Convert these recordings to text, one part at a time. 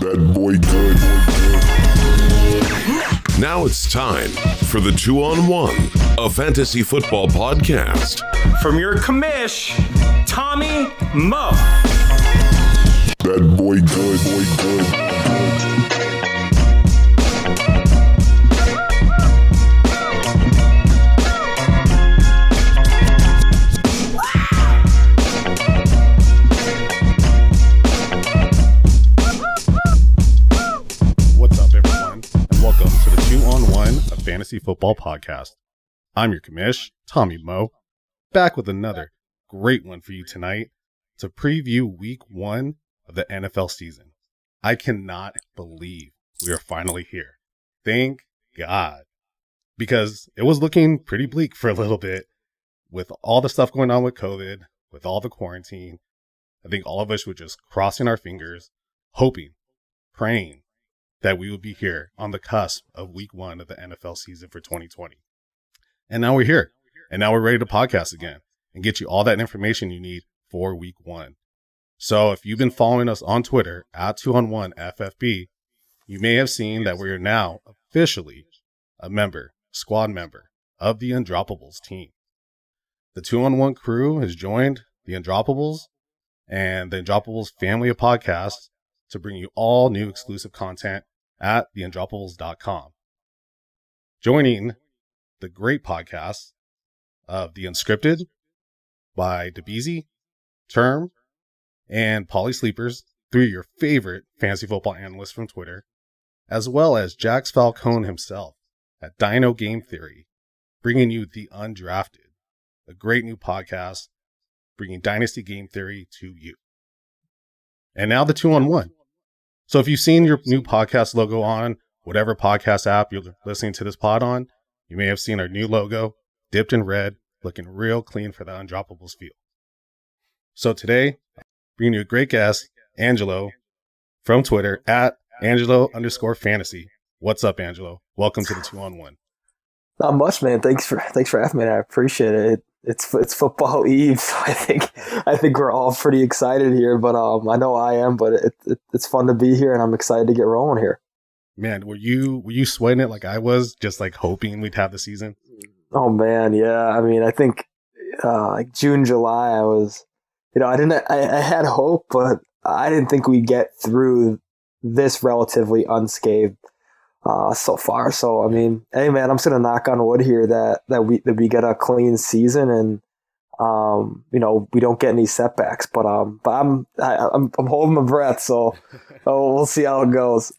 That boy good. Now it's time for the two on one, a fantasy football podcast. From your commish, Tommy Mo. That boy good. Boy good. Fantasy football podcast. I'm your commish, Tommy Mo, back with another great one for you tonight to preview week one of the NFL season. I cannot believe we are finally here. Thank God. Because it was looking pretty bleak for a little bit with all the stuff going on with COVID, with all the quarantine. I think all of us were just crossing our fingers, hoping, praying that we would be here on the cusp of week one of the NFL season for 2020. And now we're here. And now we're ready to podcast again and get you all that information you need for week one. So if you've been following us on Twitter at 2 on 1 FFB, you may have seen that we are now officially a member, squad member of the Undroppables team. The 2 on 1 crew has joined the Undroppables and the Undroppables family of podcasts to bring you all new exclusive content at theundroppables.com. Joining the great podcast of The Unscripted by DeBeezy, Term, and Polly Sleepers, three of your favorite fantasy football analysts from Twitter, as well as Jax Falcone himself at Dino Game Theory, bringing you The Undrafted, a great new podcast bringing Dynasty Game Theory to you. And now the two on one. So if you've seen your new podcast logo on whatever podcast app you're listening to this pod on, you may have seen our new logo dipped in red, looking real clean for the undroppables feel. So today, bringing you a great guest, Angelo from Twitter at Angelo underscore fantasy. What's up, Angelo? Welcome to the two on one. Not much, man. Thanks for thanks for having me. I appreciate it. It's it's football eve, I think I think we're all pretty excited here. But um, I know I am. But it, it, it's fun to be here, and I'm excited to get rolling here. Man, were you were you sweating it like I was, just like hoping we'd have the season? Oh man, yeah. I mean, I think uh, like June, July, I was, you know, I didn't, I, I had hope, but I didn't think we'd get through this relatively unscathed uh, so far. So I mean, hey man, I'm just gonna knock on wood here that that we that we get a clean season and um, you know we don't get any setbacks. But um, but I'm I, I'm I'm holding my breath, so oh, we'll see how it goes.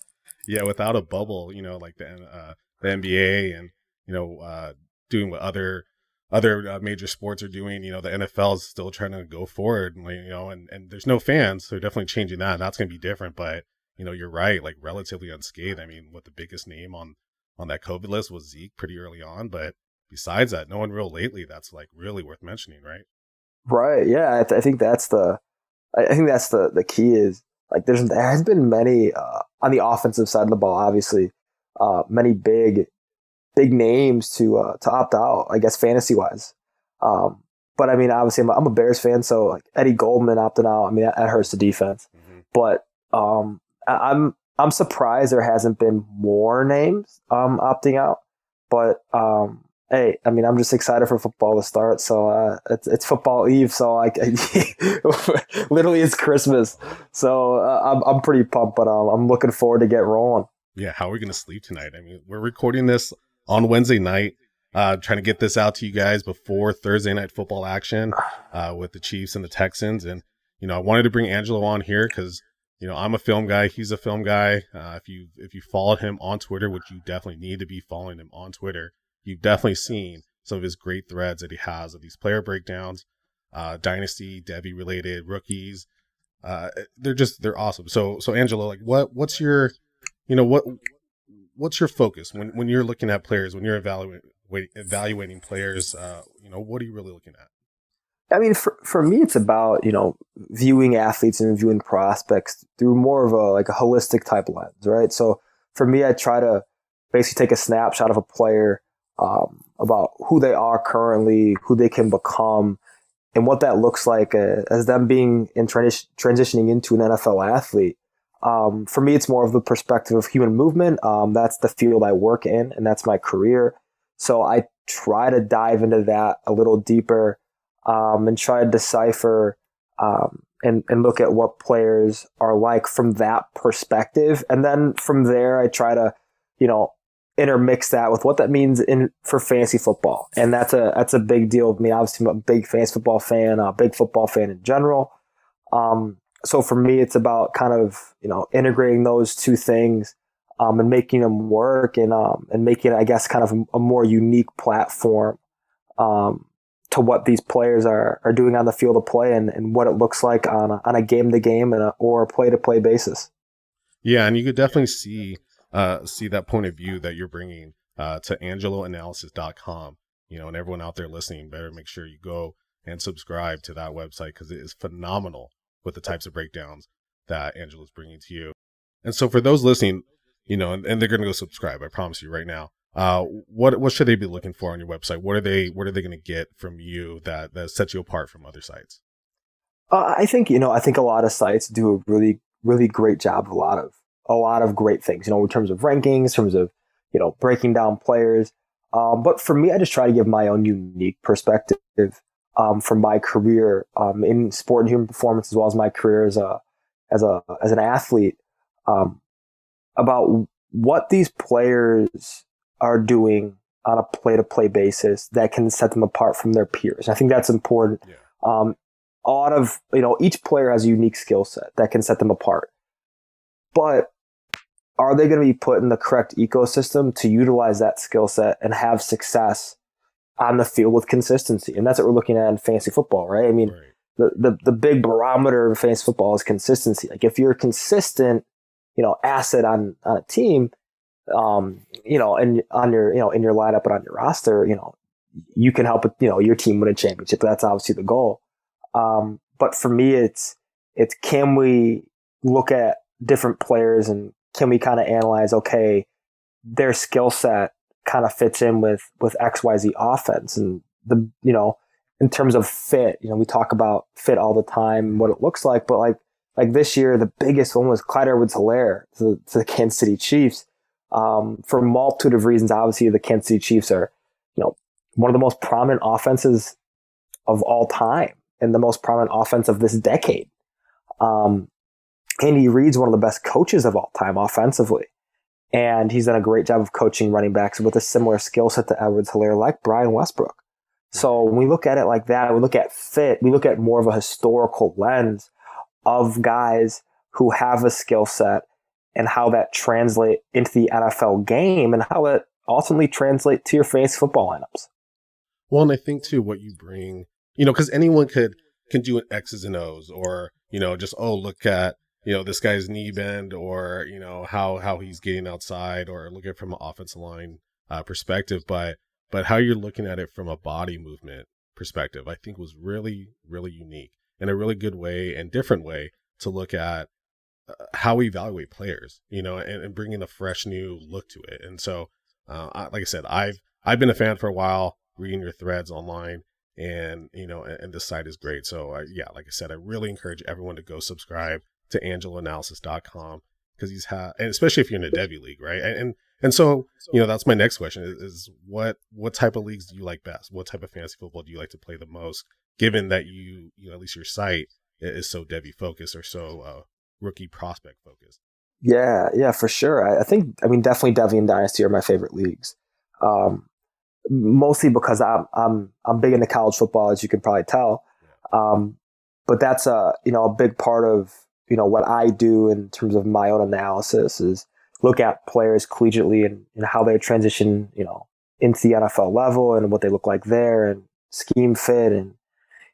Yeah, without a bubble, you know, like the uh, the NBA and you know uh, doing what other other uh, major sports are doing. You know, the NFL is still trying to go forward, and, you know, and and there's no fans, so they're definitely changing that. And that's going to be different, but you know, you're right, like relatively unscathed. I mean, what the biggest name on on that COVID list was Zeke pretty early on, but besides that, no one real lately that's like really worth mentioning, right? Right. Yeah. I, th- I think that's the, I think that's the, the key is like there's, there has been many, uh, on the offensive side of the ball, obviously, uh, many big, big names to, uh, to opt out, I guess, fantasy wise. Um, but I mean, obviously I'm a, I'm a Bears fan. So like Eddie Goldman opting out, I mean, that, that hurts the defense, Mhm. but, um, I'm, I'm surprised there hasn't been more names, um, opting out, but, um, hey, I mean, I'm just excited for football to start. So uh, it's it's football eve. So like, literally, it's Christmas. So uh, I'm I'm pretty pumped, but um, I'm looking forward to get rolling. Yeah, how are we to sleep tonight? I mean, we're recording this on Wednesday night, uh, trying to get this out to you guys before Thursday night football action uh, with the Chiefs and the Texans. And, you know, I wanted to bring Angelo on here because, you know, I'm a film guy. He's a film guy. Uh, if you if you followed him on Twitter, which you definitely need to be following him on Twitter, you've definitely seen some of his great threads that he has of these player breakdowns, uh, dynasty, Devy related rookies. Uh, they're just they're awesome. So so Angelo, like what what's your you know what what's your focus when when you're looking at players when you're evaluating evaluating players uh you know what are you really looking at I mean, for for me, it's about you know viewing athletes and viewing prospects through more of a like a holistic type lens, right? So for me, I try to basically take a snapshot of a player um, about who they are currently, who they can become, and what that looks like uh, as them being in transi- transitioning into an NFL athlete. Um, for me, it's more of the perspective of human movement. Um, that's the field I work in, and that's my career. So I try to dive into that a little deeper um, and try to decipher um, and, and look at what players are like from that perspective. And then from there, I try to, you know, intermix that with what that means in for fantasy football. And that's a that's a big deal with me. Obviously, I'm a big fantasy football fan, a big football fan in general. Um, so for me, it's about kind of you know integrating those two things um, and making them work and um, and making I guess, kind of a, a more unique platform um, to what these players are are doing on the field of play and, and what it looks like on a, on a game to game and or a play to play basis. Yeah, and you could definitely see uh, see that point of view that you're bringing uh, to angeloanalysis.com. You know, and everyone out there listening better make sure you go and subscribe to that website because it is phenomenal with the types of breakdowns that Angelo's bringing to you. And so for those listening, you know, and, and they're going to go subscribe. I promise you right now. Uh, what what should they be looking for on your website? What are they what are they going to get from you that that sets you apart from other sites? Uh, I think you know I think a lot of sites do a really really great job of a lot of a lot of great things. You know, in terms of rankings, in terms of you know breaking down players. Um, but for me, I just try to give my own unique perspective um, from my career um, in sport and human performance, as well as my career as a as a as an athlete, um, about what these players are doing on a play to play basis that can set them apart from their peers. I think that's important. Yeah. Um, a lot of, you know, each player has a unique skill set that can set them apart. But are they going to be put in the correct ecosystem to utilize that skill set and have success on the field with consistency? And that's what we're looking at in fantasy football, right? I mean, right. The, the, the big barometer of fantasy football is consistency. Like if you're consistent, you know, asset on, on a team, um, you know, and on your, you know, in your lineup and on your roster, you know, you can help, you know, your team win a championship. That's obviously the goal. Um, but for me, it's, it's can we look at different players and can we kind of analyze, okay, their skill set kind of fits in with, with XYZ offense and the, you know, in terms of fit, you know, we talk about fit all the time, what it looks like, but like, like this year, the biggest one was Clyde Edwards Helaire to, to the Kansas City Chiefs um, for a multitude of reasons. Obviously, the Kansas City Chiefs are, you know, one of the most prominent offenses of all time and the most prominent offense of this decade. Um, Andy Reid's one of the best coaches of all time offensively. And he's done a great job of coaching running backs with a similar skill set to Edwards Helaire, like Brian Westbrook. So when we look at it like that, we look at fit, we look at more of a historical lens of guys who have a skill set and how that translate into the NFL game and how it ultimately translate to your fantasy football lineups. Well, and I think too what you bring, you know, because anyone could can do an X's and O's or you know just oh look at you know this guy's knee bend or you know how how he's getting outside or look at from an offensive line uh, perspective, but but how you're looking at it from a body movement perspective, I think was really really unique and a really good way and different way to look at how we evaluate players, you know, and, and bringing a fresh new look to it. And so, uh, I, like I said, I've I've been a fan for a while, reading your threads online, and you know, and, and this site is great. So, uh, yeah, like I said, I really encourage everyone to go subscribe to angeloanalysis.com because he's had, and especially if you're in a Devy league, right? And, and and so, you know, that's my next question: is, is what what type of leagues do you like best? What type of fantasy football do you like to play the most? Given that you, you know, at least your site is so Devy focused or so uh, rookie prospect focused. Yeah, yeah, for sure. I, I think, I mean, definitely Devy and Dynasty are my favorite leagues. Um, mostly because I'm, I'm, I'm big into college football, as you can probably tell. Um, but that's a, you know, a big part of, you know, what I do in terms of my own analysis is look at players collegiately and, and how they transition, you know, into the NFL level and what they look like there and scheme fit and,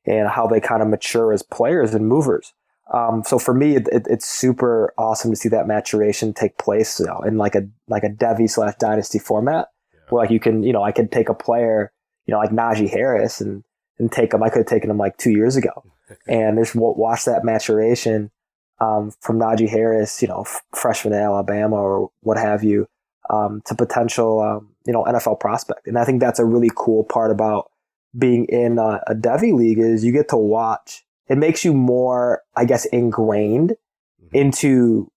and how they kind of mature as players and movers. Um, so for me, it, it, it's super awesome to see that maturation take place you know, in like a like a Devy slash Dynasty format, yeah. where like you can you know I could take a player you know like Najee Harris and and take him. I could have taken him like two years ago, and just watch that maturation um, from Najee Harris, you know, f- freshman at Alabama or what have you, um, to potential um, you know NFL prospect. And I think that's a really cool part about being in a, a Devy league is you get to watch it makes you more, I guess, ingrained mm-hmm. into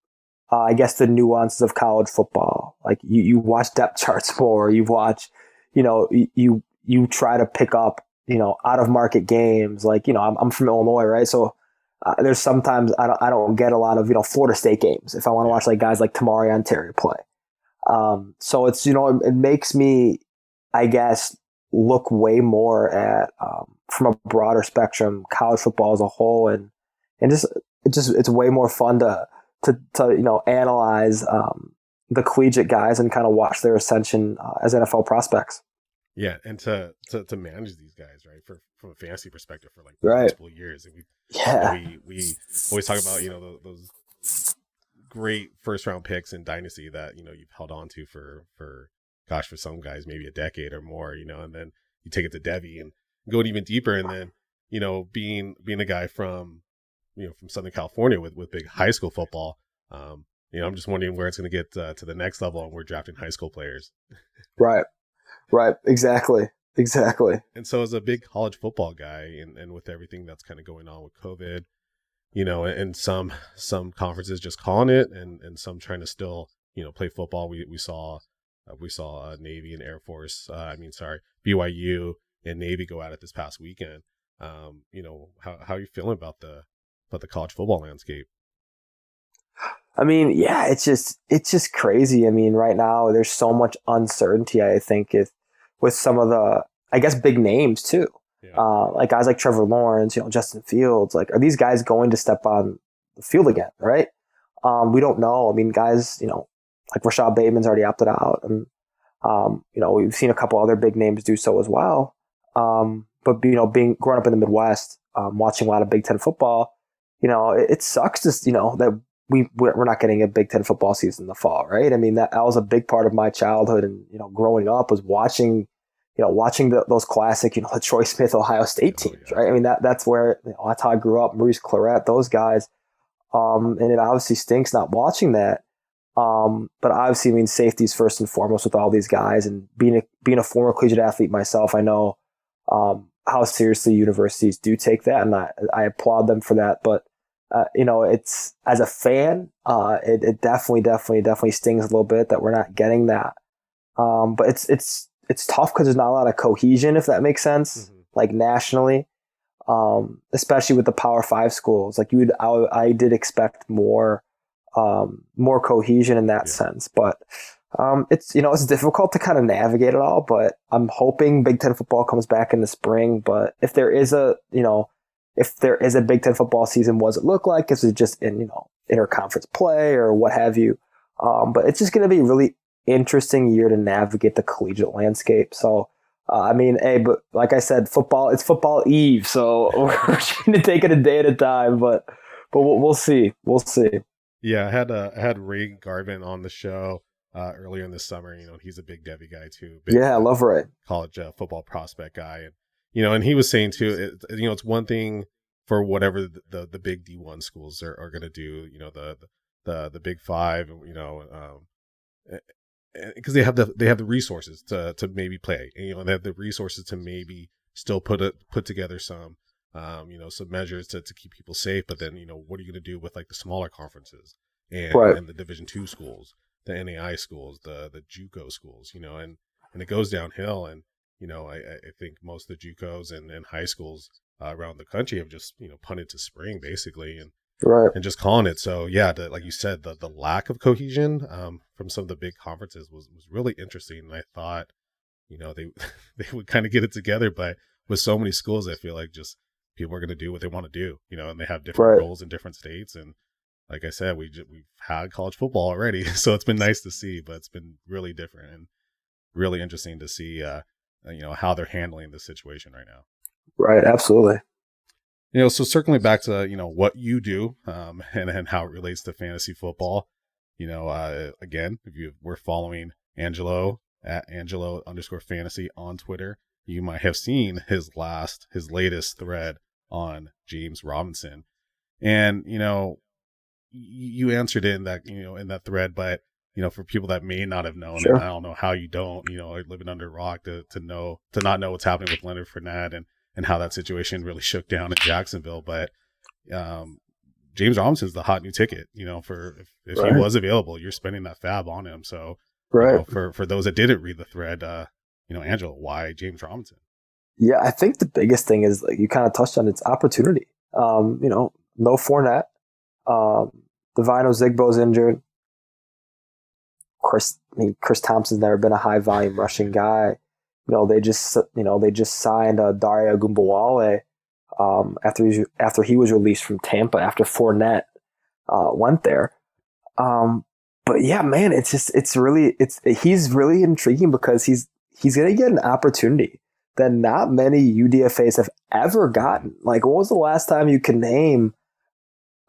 uh, I guess the nuances of college football. Like you, you watch depth charts more. You watch, you know, you you try to pick up, you know, out of market games. Like you know, I'm I'm from Illinois, right? So uh, there's sometimes I don't I don't get a lot of you know Florida State games if I want to watch like guys like Tamorrion Terry play. Um, so it's you know it, it makes me, I guess, look way more at um, from a broader spectrum college football as a whole and and just it just it's way more fun to to, to you know analyze um, the collegiate guys and kind of watch their ascension uh, as NFL prospects. Yeah, and to, to to manage these guys, right, for from a fantasy perspective for like right. multiple years, and we yeah we we always talk about you know those, those great first round picks in dynasty that you know you've held on to for for gosh for some guys maybe a decade or more, you know, and then you take it to Devy and going even deeper, and then you know being being a guy from you know from Southern California with with big high school football. Um, you know, I'm just wondering where it's going to get uh, to the next level, and we're drafting high school players. right, right, exactly, exactly. And so, as a big college football guy, and and with everything that's kind of going on with COVID, you know, and some some conferences just calling it, and and some trying to still you know play football. We we saw uh, we saw uh, Navy and Air Force. Uh, I mean, sorry, BYU and Navy go at it this past weekend. Um, you know, how how are you feeling about the about the college football landscape? I mean, yeah, it's just it's just crazy. I mean, right now there's so much uncertainty. I think if with some of the, I guess, big names too, Yeah. uh, like guys like Trevor Lawrence, you know, Justin Fields. Like, are these guys going to step on the field again? Right? Um, we don't know. I mean, guys, you know, like Rashad Bateman's already opted out, and um, you know, we've seen a couple other big names do so as well. Um, but you know, being growing up in the Midwest, um, watching a lot of Big Ten football, you know, it, it sucks to you know that we we're not getting a Big Ten football season in the fall, right? I mean, that, that was a big part of my childhood and you know, growing up was watching, you know, watching the, those classic, you know, the Troy Smith, Ohio State Oh, teams, yeah. right? I mean, that that's where you know, that's how I grew up. Maurice Clarett, those guys, um, and it obviously stinks not watching that. Um, but obviously, I mean, safety's first and foremost with all these guys, and being a being a former collegiate athlete myself, I know um, how seriously universities do take that, and I I applaud them for that. But uh, you know, it's as a fan, uh, it, it definitely, definitely, definitely stings a little bit that we're not getting that. Um, but it's it's it's tough because there's not a lot of cohesion, if that makes sense, Mhm. like nationally, um, especially with the Power Five schools. Like you, would, I, I did expect more, um, more cohesion in that Yeah. sense, but. Um, it's you know it's difficult to kind of navigate it all, but I'm hoping Big Ten football comes back in the spring. But if there is a you know if there is a Big Ten football season, what does it look like? Is it just in, you know, interconference play or what have you? Um, but it's just going to be a really interesting year to navigate the collegiate landscape. So, uh, I mean, hey, but like I said, football, it's football eve. So we're trying to take it a day at a time, but, but we'll, we'll see. We'll see. Yeah, I had uh, I had Ray Garvin on the show uh, earlier in the summer. You know, he's a big Devy guy too. Big Yeah, I love Ray. college uh, football prospect guy, and you know, and he was saying too. It, you know, it's one thing for whatever the the, the big D one schools are, are going to do. You know, the the the Big Five. You know, um, because they have the they have the resources to to maybe play. And, you know, they have the resources to maybe still put it put together some. Um, you know, some measures to, to keep people safe, but then, you know, what are you going to do with like the smaller conferences and, Right. and the Division two schools, the NAI schools, the the JUCO schools, you know, and and it goes downhill. And you know, I, I think most of the JUCOs and, and high schools uh, around the country have just you know punted to spring basically, and Right. and just calling it. So yeah, the, like you said, the the lack of cohesion um, from some of the big conferences was was really interesting. And I thought, you know, they they would kind of get it together, but with so many schools, I feel like just people are going to do what they want to do, you know, and they have different Right. roles in different states. And like I said, we ju- we've had college football already, so it's been nice to see, but it's been really different and really interesting to see, uh, you know, how they're handling this situation right now Right. Absolutely. you know so circling back to you know what you do um and, and how it relates to fantasy football you know uh again if you were following angelo at angelo underscore fantasy on twitter you might have seen his last his latest thread on james robinson and you know you answered in that you know in that thread but you know for people that may not have known Sure. i don't know how you don't you know living under a rock to to know to not know what's happening with leonard Fournette and and how that situation really shook down in Jacksonville. But um, James Robinson's the hot new ticket. You know, for if, if Right. he was available, you're spending that FAAB on him. So you know, for for those that didn't read the thread, uh, you know, Angelo, why James Robinson? Yeah, I think the biggest thing is like you kind of touched on its opportunity. Um, you know, no Fournette. Um, Devine Ozigbo's injured. Chris, I mean, Chris Thompson's never been a high volume rushing guy. You know, they just you know they just signed uh, Dare Ogunbowale um, after he after he was released from Tampa after Fournette uh, went there. Um, but yeah, man, it's just it's really it's he's really intriguing because he's he's gonna get an opportunity that not many UDFAs have ever gotten. Like, when was the last time you can name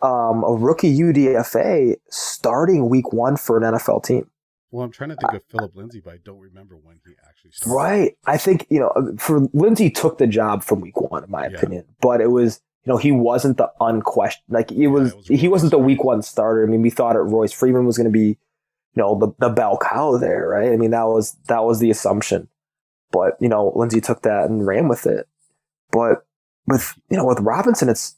um, a rookie UDFA starting week one for an NFL team? Well, I'm trying to think of Phillip Lindsay, but I don't remember when he actually started. Right. I think, you know, for Lindsay took the job from week one, in my Yeah. opinion, but it was, you know, he wasn't the unquestioned, like, it was, it was he wasn't the week one starter. I mean, we thought it Royce Freeman was going to be, you know, the, the bell cow there, right? I mean, that was, that was the assumption. But, you know, Lindsay took that and ran with it. But with, you know, with Robinson, it's,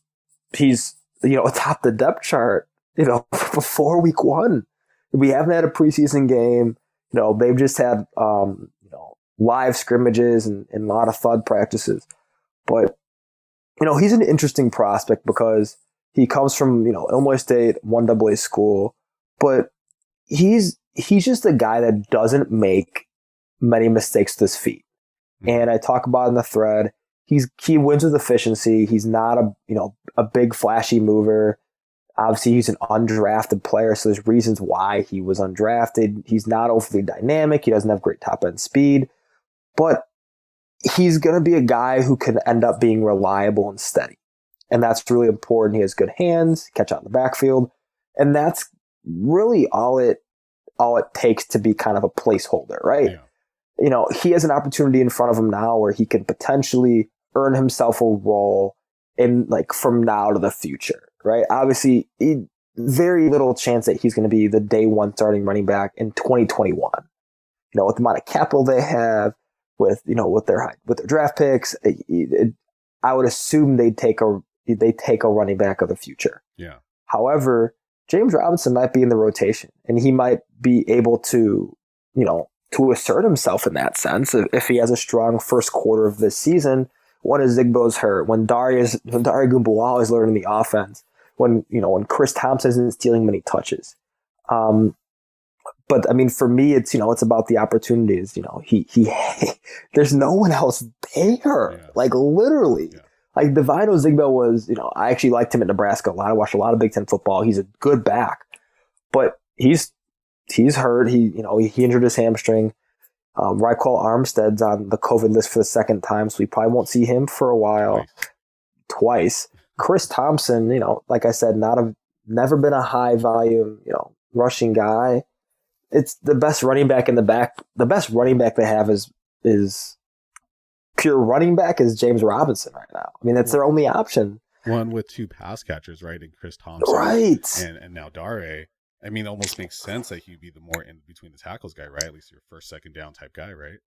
he's, you know, atop the depth chart, you know, before week one. We haven't had a preseason game. You know, they've just had, um, you know, live scrimmages and, and a lot of thud practices. But, you know, he's an interesting prospect because he comes from, you know, Illinois State, one double A school, but he's, he's just a guy that doesn't make many mistakes with his feet. And I talk about in the thread. He's he wins with efficiency. He's not a you know a big flashy mover. Obviously, he's an undrafted player, so there's reasons why he was undrafted. He's not overly dynamic. He doesn't have great top end speed, but he's going to be a guy who can end up being reliable and steady, and that's really important. He has good hands, catch out in the backfield, and that's really all it all it takes to be kind of a placeholder, right? Yeah. you know, he has an opportunity in front of him now where he can potentially earn himself a role in like from now to the future, right? Obviously, he, very little chance that he's going to be the day one starting running back in 2021. You know, with the amount of capital they have, with you know, with their high- with their draft picks, it- it- I would assume they take a they take a running back of the future. Yeah. However, James Robinson might be in the rotation, and he might be able to, you know, to assert himself in that sense if, if he has a strong first quarter of this season. When Zigbo's hurt, when Darius when Dare Ogunbowale is learning the offense, when you know when Chris Thompson isn't stealing many touches. Um, but I mean, for me, it's you know it's about the opportunities. You know, he he there's no one else there. Yeah. Like literally, Yeah. like Devine Ozigbo was. You know, I actually liked him at Nebraska a lot. I watched a lot of Big Ten football. He's a good back, but he's he's hurt. He you know he, he injured his hamstring. Um, Ryquell Armstead's on the COVID list for the second time, so we probably won't see him for a while twice. Chris Thompson, you know, like I said, not a never been a high volume, you know, rushing guy. It's the best running back in the back. The best running back they have is is pure running back is James Robinson right now. I mean, that's their only option. One with two pass catchers, right? And Chris Thompson. Right. And and now Dare. I mean, it almost makes sense that he'd be the more in between the tackles guy, right? At least your first, second down type guy, right?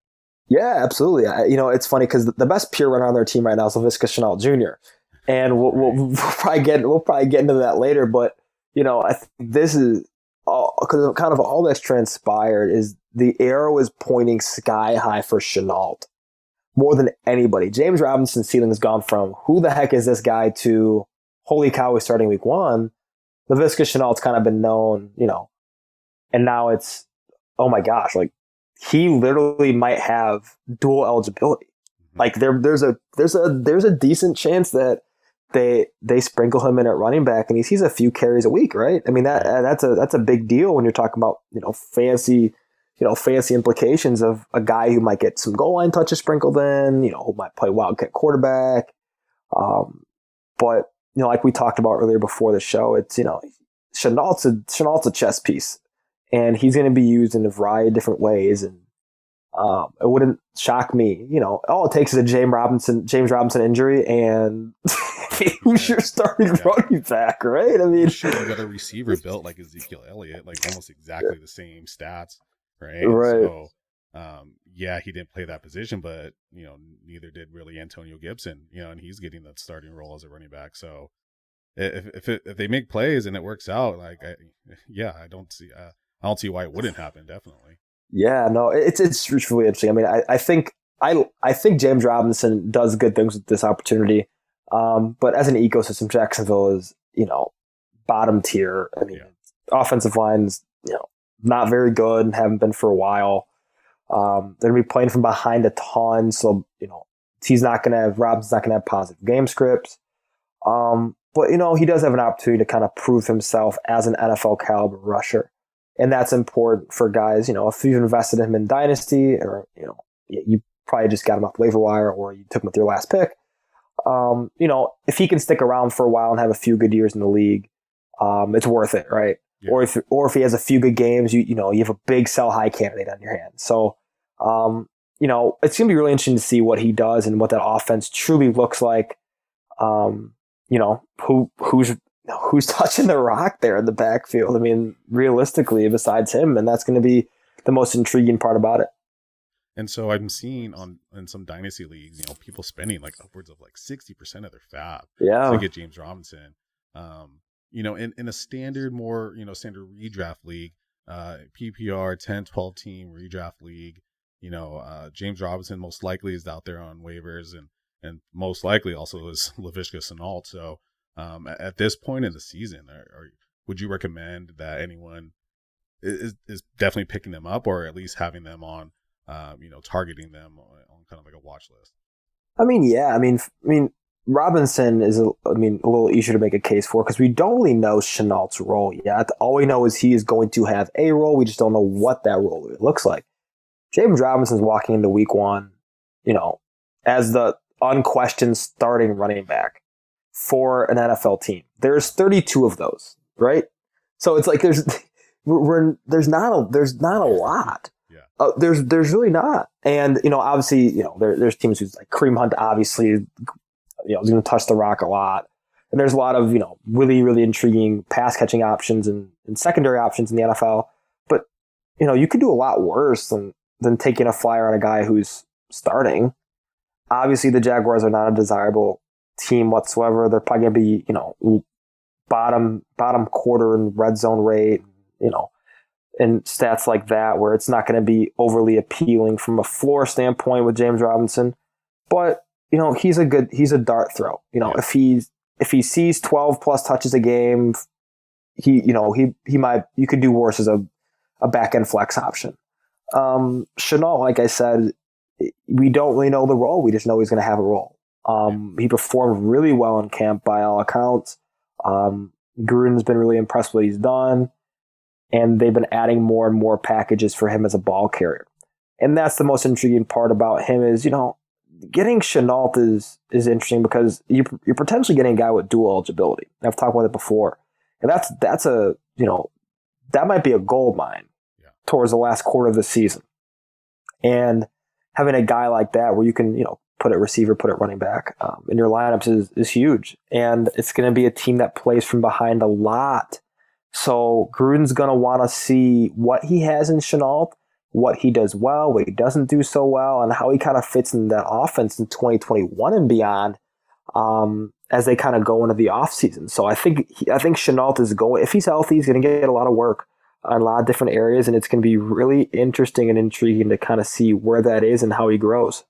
Yeah, absolutely. I, you know, it's funny because the, best pure runner on their team right now is Laviska Shenault Jr. And we'll, we'll, we'll probably get we'll probably get into that later. But you know, I think this is because kind of all that's transpired is the arrow is pointing sky high for Shenault more than anybody. James Robinson's ceiling has gone from who the heck is this guy to holy cow, he's starting week one. Laviska Shenault's kind of been known, you know, and now it's oh my gosh, like he literally might have dual eligibility. Like there, there's a there's a there's a decent chance that they they sprinkle him in at running back and he sees a few carries a week, right? I mean that that's a that's a big deal when you're talking about you know fancy you know fancy implications of a guy who might get some goal line touches sprinkled in, you know, who might play wildcat quarterback. Um, but you know, like we talked about earlier before the show, it's you know, Shenault's a Shenault's a chess piece, and he's going to be used in a variety of different ways. And um, it wouldn't shock me, you know, all it takes is a James Robinson James Robinson injury, and who's your starting Yeah. running back, right? I mean, Shoot, you got a receiver built like Ezekiel Elliott, like almost exactly the same stats, right? Right. So, um, yeah, he didn't play that position, but you know, neither did really Antonio Gibson, you know, and he's getting that starting role as a running back. So, if if, it, if they make plays and it works out, like I, yeah, I don't see uh, I don't see why it wouldn't happen. Definitely. Yeah, no, it's it's really interesting. I mean, I, I think I I think James Robinson does good things with this opportunity. Um, but as an ecosystem, Jacksonville is you know bottom tier. I mean, yeah. offensive lines you know not very good and haven't been for a while. Um, they're gonna be playing from behind a ton, so you know he's not gonna have Robinson's not gonna have positive game scripts. Um, but you know he does have an opportunity to kind of prove himself as an NFL caliber rusher, and that's important for guys. You know, if you've invested in him in dynasty, or you know you probably just got him off waiver wire, or you took him with your last pick. Um, you know, if he can stick around for a while and have a few good years in the league, um, it's worth it, right? Yeah. Or if or if he has a few good games, you you know you have a big sell high candidate on your hands. So, um, you know, it's gonna be really interesting to see what he does and what that offense truly looks like. Um, you know, who who's who's touching the rock there in the backfield. I mean, realistically, besides him, and that's going to be the most intriguing part about it. And so I'm seeing on in some dynasty leagues, you know, people spending like upwards of like sixty percent of their FAAB yeah. to get James Robinson. Um, you know, in, in a standard, more you know, standard redraft league, uh, PPR 10, 12 team redraft league, you know, uh, James Robinson most likely is out there on waivers, and and most likely also is Laviska Shenault. So um, at, this point in the season, are, are, would you recommend that anyone is, is definitely picking them up, or at least having them on? um, you know, targeting them on, kind of like a watch list. I mean, yeah. I mean, I mean, Robinson is, a, I mean, a little easier to make a case for because we don't really know Shenault's role yet. All we know is he is going to have a role. We just don't know what that role looks like. James Robinson's walking into week one, you know, as the unquestioned starting running back for an NFL team. There's 32 of those, right? So it's like there's we're, we're there's not a there's not a lot. Uh, there's there's really not, and you know, obviously, you know, there, there's teams who's like Kareem Hunt, obviously, you know, is going to touch the rock a lot, and there's a lot of you know really really intriguing pass catching options and, and secondary options in the NFL. But you know, you could do a lot worse than than taking a flyer on a guy who's starting. Obviously, the Jaguars are not a desirable team whatsoever. They're probably going to be you know bottom bottom quarter in red zone rate. You know, and stats like that where it's not going to be overly appealing from a floor standpoint with James Robinson. But, you know, he's a good he's a dart throw. You know, yeah. if he's if he sees 12 plus touches a game, he you know, he he might you could do worse as a a back end flex option. Um Shenault, like I said, we don't really know the role. We just know he's going to have a role. Um, he performed really well in camp by all accounts. Um, Gruden's been really impressed with what he's done and they've been adding more and more packages for him as a ball carrier. And that's the most intriguing part about him is, you know, getting Shenault is is interesting because you you're potentially getting a guy with dual eligibility. I've talked about it before. And that's that's a, you know, that might be a gold mine. Towards the last quarter of the season. And having a guy like that where you can, you know, put it receiver, put it running back um, in your lineups is, is huge. And it's going to be a team that plays from behind a lot so Gruden's going to want to see what he has in Shenault, what he does well, what he doesn't do so well, and how he kind of fits in that offense in 2021 and beyond um, as they kind of go into the offseason. So I think I think Shenault is going, if he's healthy, he's going to get a lot of work on a lot of different areas, and it's going to be really interesting and intriguing to kind of see where that is and how he grows.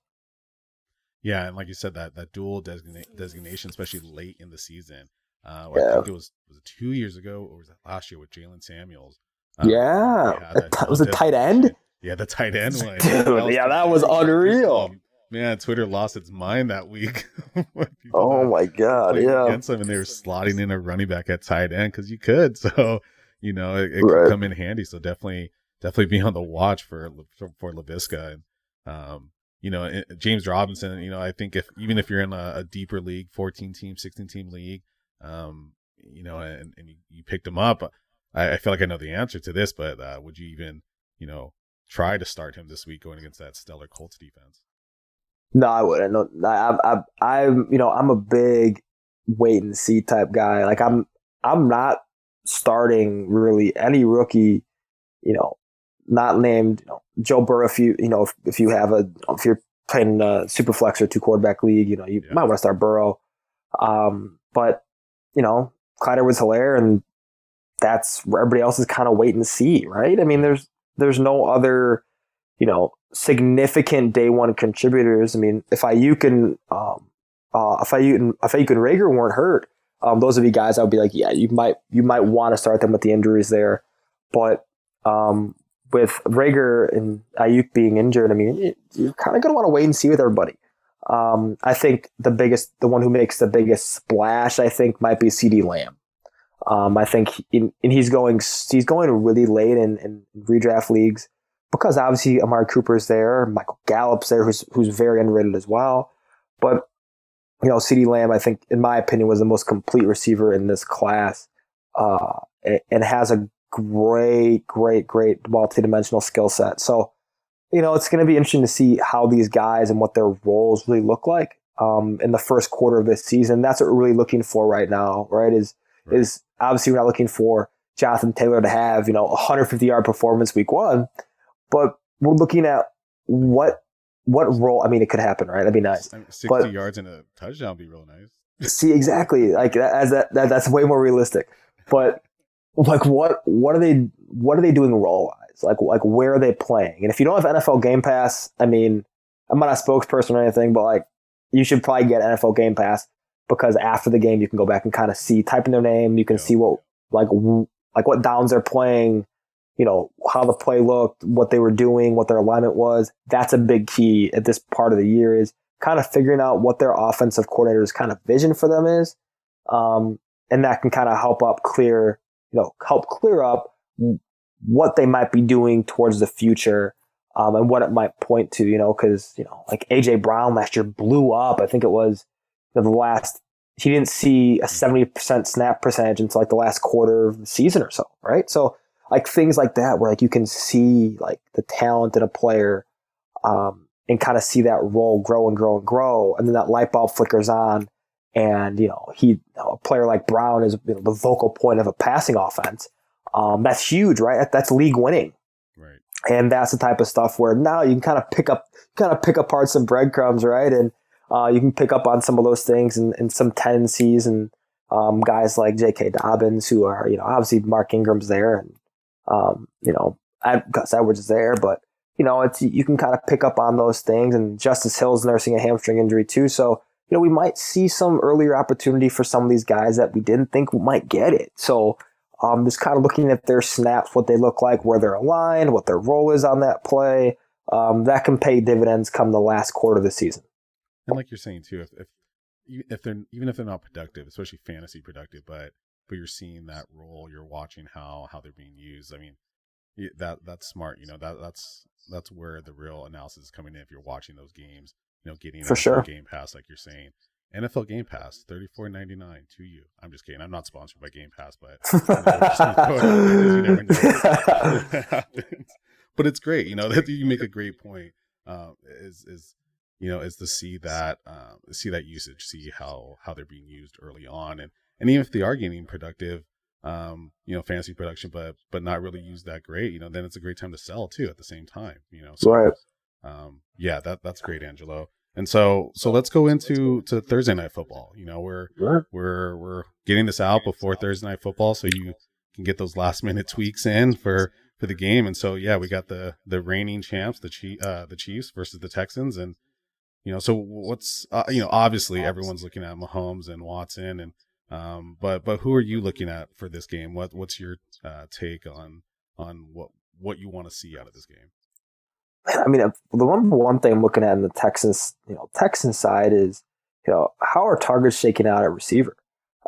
Yeah, and like you said, that that dual designa- designation, especially late in the season, uh, yeah. I think it was was it two years ago or was it last year with Jaylen Samuels? Um, yeah, yeah that, that was a tight end. Yeah, the tight end one. Dude, that yeah, that was unreal. Man, Twitter lost its mind that week. oh my god, yeah. Against them, and they were slotting in a running back at tight end because you could. So you know it, it right. could come in handy. So definitely, definitely be on the watch for for, for Laviska and um, you know James Robinson. You know, I think if even if you're in a, a deeper league, 14 team, 16 team league, um, you know, and, and you, you picked him up. I, I, feel like I know the answer to this, but uh, would you even, you know, try to start him this week going against that stellar Colts defense? No, I wouldn't. No, I, I, I, am you know, I'm a big wait and see type guy. Like I'm, I'm not starting really any rookie, you know, not named you know, Joe Burrow. If you, you know, if, if you have a, if you're playing a super flex or two quarterback league, you know, you yeah. might want to start Burrow. Um, but you know, Clyde Edwards Helaire, and that's where everybody else is kind of wait and see, right? I mean, there's there's no other, you know, significant day one contributors. I mean, if Aiyuk and um, uh, if Aiyuk and if Aiyuk and Reagor weren't hurt, um, those would be guys I would be like, yeah, you might you might want to start them with the injuries there, but um, with Reagor and Aiyuk being injured, I mean, you, you're kind of going to want to wait and see with everybody. Um, I think the biggest, the one who makes the biggest splash, I think, might be CeeDee Lamb. Um, I think, in, and he's going, he's going really late in, in redraft leagues because obviously Amari Cooper's there, Michael Gallup's there, who's who's very underrated as well. But you know, CeeDee Lamb, I think, in my opinion, was the most complete receiver in this class, uh, and has a great, great, great multi-dimensional skill set. So, you know, it's going to be interesting to see how these guys and what their roles really look like um, in the first quarter of this season. That's what we're really looking for right now, right? Is right. is obviously we're not looking for Jonathan Taylor to have you know 150 yard performance week one, but we're looking at what what role. I mean, it could happen, right? That'd be nice. 60 but, yards and a touchdown would be real nice. see, exactly. Like as that, that that's way more realistic. But like what what are they what are they doing role wise? Like like where are they playing? And if you don't have NFL Game Pass, I mean, I'm not a spokesperson or anything, but like you should probably get NFL Game Pass because after the game you can go back and kind of see type in their name, you can yeah. see what like like what downs they're playing, you know, how the play looked, what they were doing, what their alignment was. That's a big key at this part of the year is kind of figuring out what their offensive coordinator's kind of vision for them is. Um, and that can kind of help up clear you know, help clear up what they might be doing towards the future um, and what it might point to, you know, because, you know, like AJ Brown last year blew up. I think it was you know, the last, he didn't see a 70% snap percentage until like the last quarter of the season or so, right? So, like things like that where like you can see like the talent in a player um, and kind of see that role grow and grow and grow. And then that light bulb flickers on and you know he a player like Brown is you know, the vocal point of a passing offense. Um, that's huge, right? That's league winning, right? And that's the type of stuff where now you can kind of pick up, kind of pick apart some breadcrumbs, right? And uh, you can pick up on some of those things and, and some tendencies and um, guys like J.K. Dobbins, who are you know obviously Mark Ingram's there, and um, you know Gus Edwards is there, but you know it's you can kind of pick up on those things. And Justice Hill's nursing a hamstring injury too, so you know, we might see some earlier opportunity for some of these guys that we didn't think might get it. So, um, just kind of looking at their snaps, what they look like, where they're aligned, what their role is on that play, um, that can pay dividends come the last quarter of the season. And like you're saying too, if, if if they're even if they're not productive, especially fantasy productive, but but you're seeing that role, you're watching how how they're being used. I mean, that that's smart. You know that that's that's where the real analysis is coming in. If you're watching those games, you know, getting for sure Game Pass, like you're saying. NFL Game Pass, thirty four ninety nine to you. I'm just kidding. I'm not sponsored by Game Pass, but but it's great. You know that you make a great point. Uh, is is you know is to see that uh, see that usage, see how how they're being used early on, and and even if they are getting productive, um, you know, fantasy production, but but not really used that great, you know, then it's a great time to sell too at the same time. You know, so, right um, yeah, that that's great, Angelo. And so so let's go into to Thursday night football. You know, we're sure. we're we're getting this out before Thursday night football, so you can get those last minute tweaks in for for the game. And so yeah, we got the the reigning champs, the Chief, uh, the Chiefs versus the Texans, and you know, so what's uh, you know, obviously everyone's looking at Mahomes and Watson, and um, but but who are you looking at for this game? What what's your uh, take on on what what you want to see out of this game? I mean, the number one thing I'm looking at in the Texans, you know, Texans side is, you know, how are targets shaking out at receiver?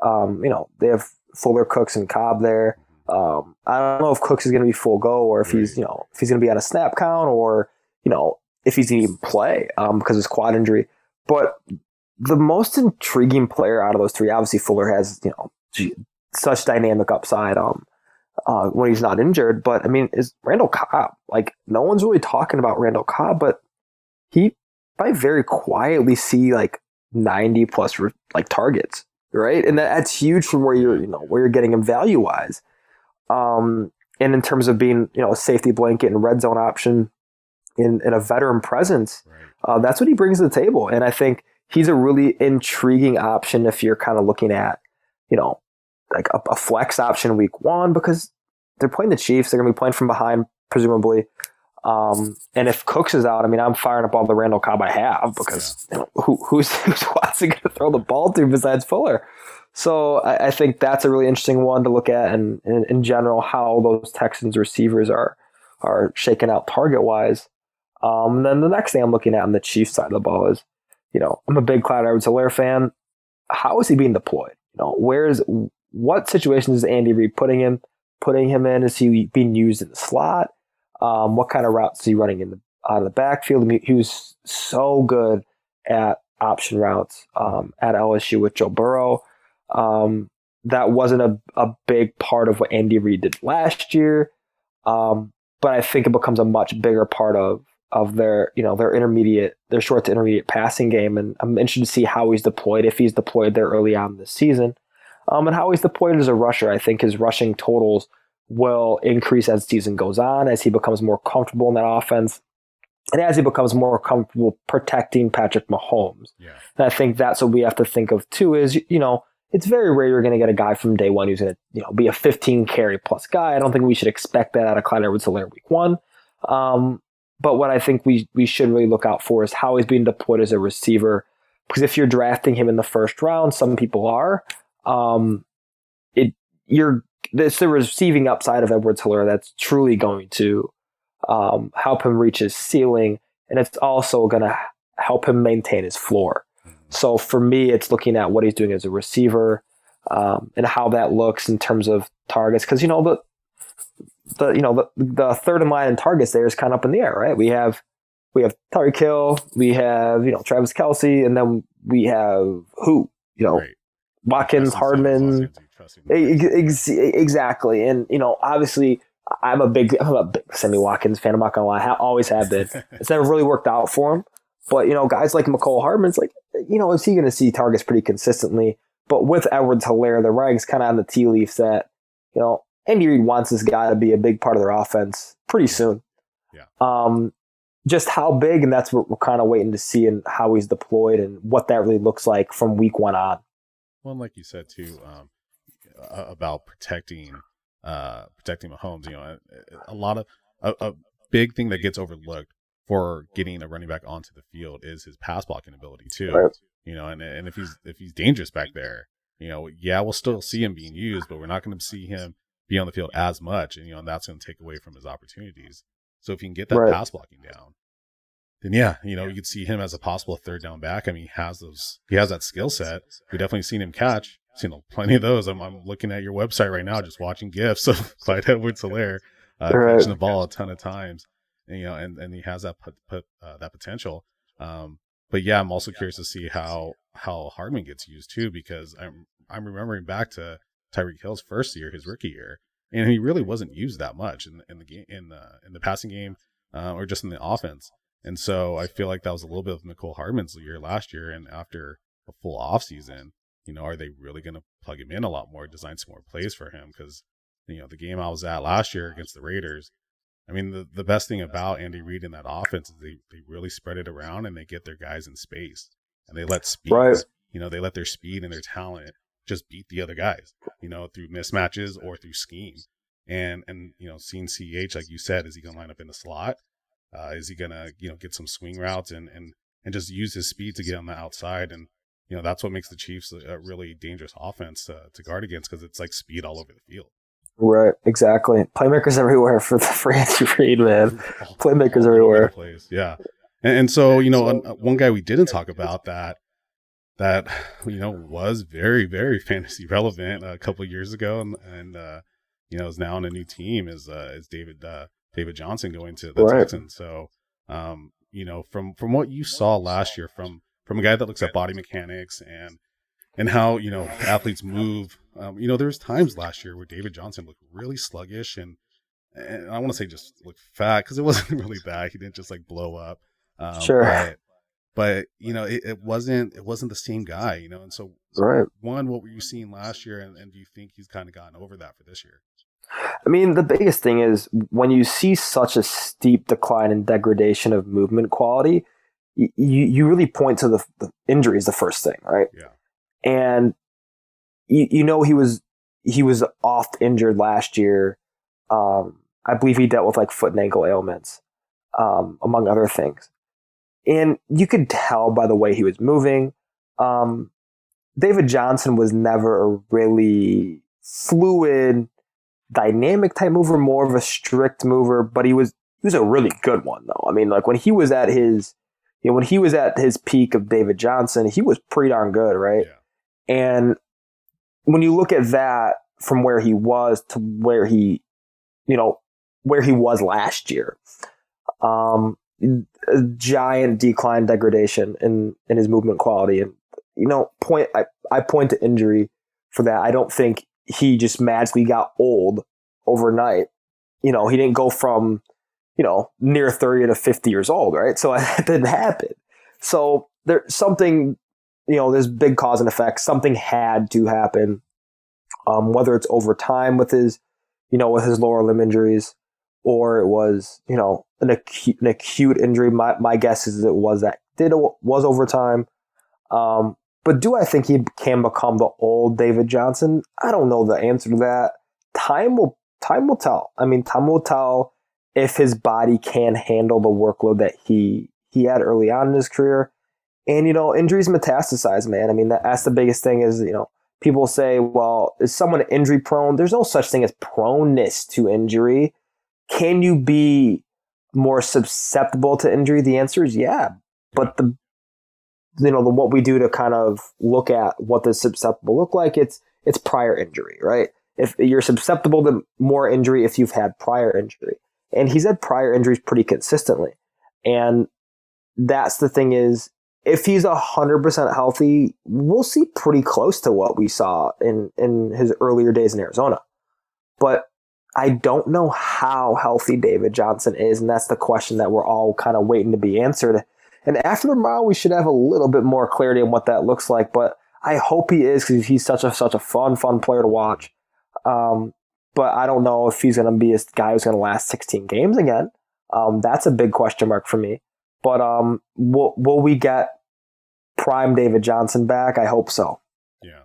Um, you know, they have Fuller, Cooks, and Cobb there. Um, I don't know if Cooks is going to be full go or if he's, you know, if he's going to be on a snap count or, you know, if he's going to even play um, because of his quad injury. But the most intriguing player out of those three, obviously Fuller has, you know, such dynamic upside. Um, uh, when he's not injured. But I mean, is Randall Cobb like no one's really talking about Randall Cobb, but he might very quietly see like 90 plus like targets, right? And that, that's huge from where you're, you know, where you're getting him value wise. Um, and in terms of being, you know, a safety blanket and red zone option in, in a veteran presence, right. uh, that's what he brings to the table. And I think he's a really intriguing option if you're kind of looking at you know, like a, a flex option week one because they're playing the Chiefs. They're going to be playing from behind, presumably. Um, and if Cooks is out, I mean, I'm firing up all the Randall Cobb I have because you know, who, who's who's Watson going to throw the ball to besides Fuller? So I, I, think that's a really interesting one to look at, and, and in general, how those Texans receivers are are shaken out target wise. Um, then the next thing I'm looking at on the Chiefs side of the ball is, you know, I'm a big Clyde Edwards-Helaire fan. How is he being deployed? You know, where's what situations is Andy Reid putting him putting him in? Is he being used in the slot? Um, what kind of routes is he running in the out of the backfield? he was so good at option routes um, at LSU with Joe Burrow. Um, that wasn't a, a big part of what Andy Reid did last year. Um, but I think it becomes a much bigger part of of their you know their intermediate their short to intermediate passing game, and I'm interested to see how he's deployed if he's deployed there early on this season, um, and how he's deployed as a rusher. I think his rushing totals will increase as the season goes on as he becomes more comfortable in that offense. And as he becomes more comfortable protecting Patrick Mahomes. Yeah. And I think that's what we have to think of too is, you know, it's very rare you're going to get a guy from day one who's going to, you know, be a 15 carry plus guy. I don't think we should expect that out of Clyde Edwards-Helaire week one. Um, but what I think we we should really look out for is how he's being deployed as a receiver. Because if you're drafting him in the first round, some people are, um, it you're it's the receiving upside of Edwards-Helaire that's truly going to um, help him reach his ceiling, and it's also going to help him maintain his floor. So for me, it's looking at what he's doing as a receiver um, and how that looks in terms of targets. Because you know the the you know the the third in line in targets there is kind of up in the air, right? We have we have Tyreek Hill, we have you know Travis Kelce, and then we have who you know right. Watkins, Hardman. Ex- exactly, and you know obviously I'm a big I'm a big Sammy Watkins fan. I'm not gonna lie, I always have been. it's never really worked out for him. But you know, guys like Mecole Hardman's like, you know, is he going to see targets pretty consistently? But with Edwards-Helaire, the writing's kind of on the tea leaf that you know Andy Reid wants this guy to be a big part of their offense pretty soon. Yeah. Um, just how big, and that's what we're kind of waiting to see, and how he's deployed, and what that really looks like from week one on. Well, like you said too, um, about protecting, uh, protecting Mahomes. You know, a, lot of a, a big thing that gets overlooked for getting a running back onto the field is his pass blocking ability too. Right. You know, and and if he's if he's dangerous back there, you know, yeah, we'll still see him being used, but we're not going to see him be on the field as much, and you know, and that's going to take away from his opportunities. So if you can get that right. pass blocking down, then yeah, you know, you could see him as a possible third down back. I mean, he has those, he has that skill set. We've definitely seen him catch. Seen plenty of those. I'm, I'm looking at your website right now, just watching gifs of Clyde Edwards-Helaire uh, right. catching the ball a ton of times and, you know, and, and he has that put, put uh, that potential. Um, but yeah, I'm also curious to see how how Hardman gets used too, because I'm I'm remembering back to Tyreek Hill's first year, his rookie year, and he really wasn't used that much in, in the game in the in the passing game uh, or just in the offense. And so I feel like that was a little bit of Mecole Hardman's year last year, and after a full off season, you know, are they really going to plug him in a lot more, design some more plays for him? Because you know the game I was at last year against the Raiders, I mean, the, the best thing about Andy Reid in that offense is they, they really spread it around and they get their guys in space and they let speed, right. you know, they let their speed and their talent just beat the other guys, you know, through mismatches or through scheme. And, and, you know, seeing CH, like you said, is he going to line up in the slot? Uh, is he going to, you know, get some swing routes and, and, and just use his speed to get on the outside? And, you know, that's what makes the Chiefs a, really dangerous offense to, to guard against because it's like speed all over the field. Right, exactly. Playmakers everywhere for the for Andy Reid, man. Playmakers everywhere. Plays, yeah. And, and, so you know, one guy we didn't talk about that that you know was very very fantasy relevant a couple years ago, and, and uh, you know is now on a new team is uh, is David uh, David Johnson going to the right. Texans. So um, you know, from from what you saw last year, from from a guy that looks at body mechanics and and how you know athletes move. Um, you know, there was times last year where David Johnson looked really sluggish, and and I want to say just looked fat because it wasn't really that he didn't just like blow up. Um, sure. But, but you know, it, it, wasn't it wasn't the same guy. You know, and so right. One, what were you seeing last year, and, and do you think he's kind of gotten over that for this year? I mean, the biggest thing is when you see such a steep decline and degradation of movement quality, you, you really point to the, the injuries the first thing, right? Yeah. And you, you know he was he was oft injured last year. Um, I believe he dealt with like foot and ankle ailments, um, among other things. And you could tell by the way he was moving. Um, David Johnson was never a really fluid, dynamic type mover, more of a strict mover, but he was he was a really good one though. I mean, like when he was at his you know, when he was at his peak of David Johnson, he was pretty darn good, right? Yeah. And when you look at that from where he was to where he, you know, where he was last year, um, a giant decline degradation in, in his movement quality. And, you know, point, I, I point to injury for that. I don't think he just magically got old overnight. You know, he didn't go from, you know, near 30 to 50 years old, right? So that didn't happen. So there's something, you know, there's big cause and effect. Something had to happen. Um, whether it's over time with his, you know, with his lower limb injuries, or it was, you know, an acute, an acute injury. My, my guess is it was that did was over time. Um, but do I think he can become the old David Johnson? I don't know the answer to that. Time will time will tell. I mean, time will tell if his body can handle the workload that he he had early on in his career. And you know, injuries metastasize, man. I mean, that, that's the biggest thing. Is you know, people say, well, is someone injury prone? There's no such thing as proneness to injury. Can you be more susceptible to injury? The answer is yeah. But the you know the what we do to kind of look at what does susceptible look like it's it's prior injury right if you're susceptible to more injury if you've had prior injury and he's had prior injuries pretty consistently and that's the thing is if he's 100% healthy we'll see pretty close to what we saw in in his earlier days in arizona but i don't know how healthy david johnson is and that's the question that we're all kind of waiting to be answered and after tomorrow, we should have a little bit more clarity on what that looks like. But I hope he is because he's such a such a fun fun player to watch. Um, but I don't know if he's going to be a guy who's going to last 16 games again. Um, that's a big question mark for me. But um, will will we get prime David Johnson back? I hope so. Yeah,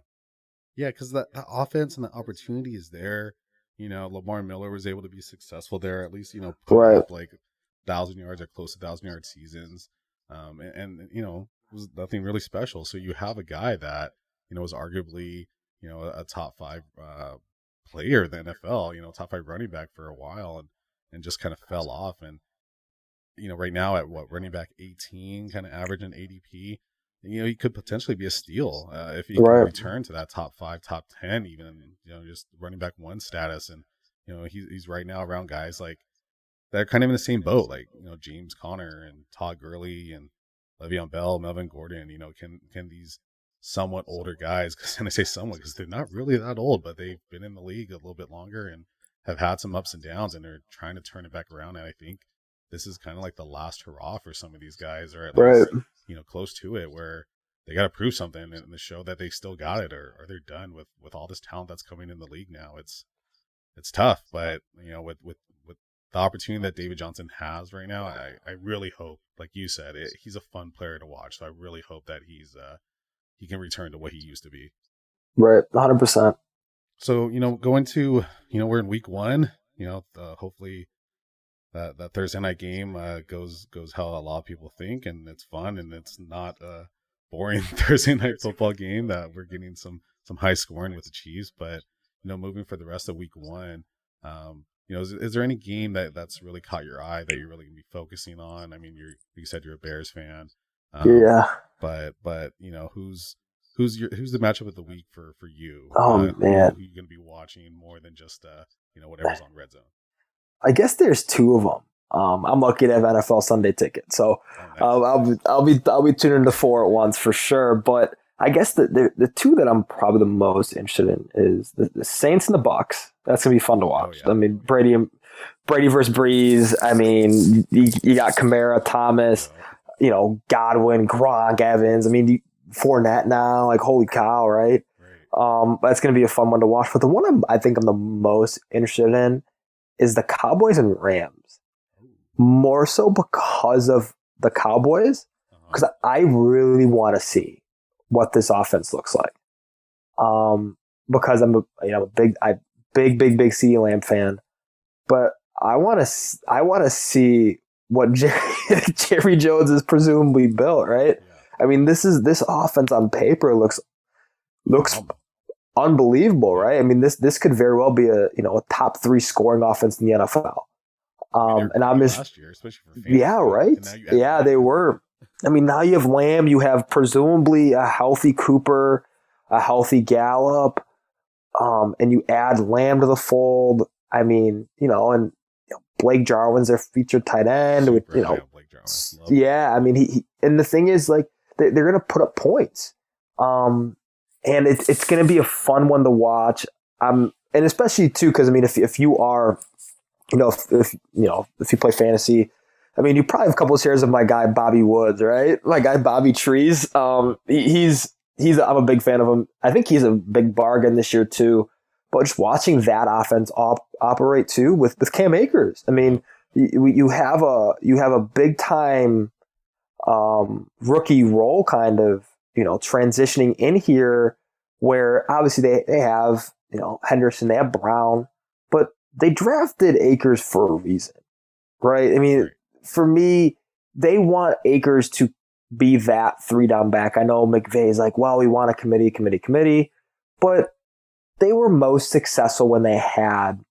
yeah, because the, the offense and the opportunity is there. You know, Lamar Miller was able to be successful there. At least you know put Right. up like thousand yards or close to thousand yard seasons. Um, and, and you know it was nothing really special. So you have a guy that you know was arguably you know a, a top five uh, player in the NFL. You know, top five running back for a while, and and just kind of fell off. And you know, right now at what running back 18, kind of average in ADP. You know, he could potentially be a steal uh, if he can return to that top five, top ten, even you know, just running back one status. And you know, he's he's right now around guys like they're kind of in the same boat, like you know James Conner and Todd Gurley and Le'Veon Bell, Melvin Gordon. You know, can can these somewhat older guys? Because and I say somewhat because they're not really that old, but they've been in the league a little bit longer and have had some ups and downs, and they're trying to turn it back around. And I think this is kind of like the last hurrah for some of these guys, or at Right. least you know close to it, where they got to prove something and to show that they still got it, or, or they're done with with all this talent that's coming in the league now. It's it's tough, but you know with with with the opportunity that David Johnson has right now, I, I really hope, like you said, it, he's a fun player to watch. So I really hope that he's uh he can return to what he used to be. Right, 100. percent So you know, going to you know we're in week one. You know, uh, hopefully that that Thursday night game uh, goes goes how a lot of people think, and it's fun and it's not a boring Thursday night football game. That we're getting some some high scoring with the Chiefs, but you know, moving for the rest of week one. Um, you know, is, is there any game that that's really caught your eye that you're really gonna be focusing on? I mean, you're you said you're a Bears fan, um, yeah. but but you know who's who's your who's the matchup of the week for for you? Oh, Uh, who- man. who you gonna be watching more than just uh you know whatever's on Red Zone? I guess there's two of them. Um, I'm lucky to have NFL Sunday ticket, so Oh, nice. I'll, I'll be I'll be I'll be tuning into four at once for sure. But I guess the the, the two that I'm probably the most interested in is the, the Saints and the Bucks. That's gonna be fun to watch. yeah. I mean Brady Brady versus Brees. I mean you, you got Kamara, Thomas, you know Godwin, Gronk, Evans. I mean you, Fournette now. Like holy cow, right? Great. Um, that's going to be a fun one to watch. But the one I'm, I think I'm the most interested in is the Cowboys and Rams. More so because of the Cowboys, Uh-huh. because I really want to see what this offense looks like. Um, because I'm a you know a big I big big big CeeDee Lamb fan, but I want to I want to see what Jerry, Jerry Jones is presumably built. Right? I mean, this is this offense on paper looks looks unbelievable, right? I mean, this this could very well be a you know a top three scoring offense in the NFL. Um, and I'm just last year, especially yeah, right. and now you add Yeah, they were. I mean, now you have Lamb, you have presumably a healthy Cooper, a healthy Gallup, um, and you add Lamb to the fold. I mean, you know, and you know, Blake Jarwin's their featured tight end. With, you know, Blake Jarwin. Yeah, I mean, he, he and the thing is, like, they, they're going to put up points, um, and it's it's going to be a fun one to watch. Um, and especially too, because I mean, if if you are, you know, if, if you know, if you play fantasy, I mean, you probably have a couple of shares of my guy Bobby Woods, right? My guy Bobby Trees. Um, he, he's he's I'm a big fan of him. I think he's a big bargain this year too. But just watching that offense op- operate too with with Cam Akers, I mean, you, you have a you have a big time um, rookie role kind of you know transitioning in here where obviously they, they have you know Henderson they have Brown but they drafted Akers for a reason right? I mean for me they want Akers to be that three down back. I know McVay's like well we want a committee committee committee but they were most successful when they had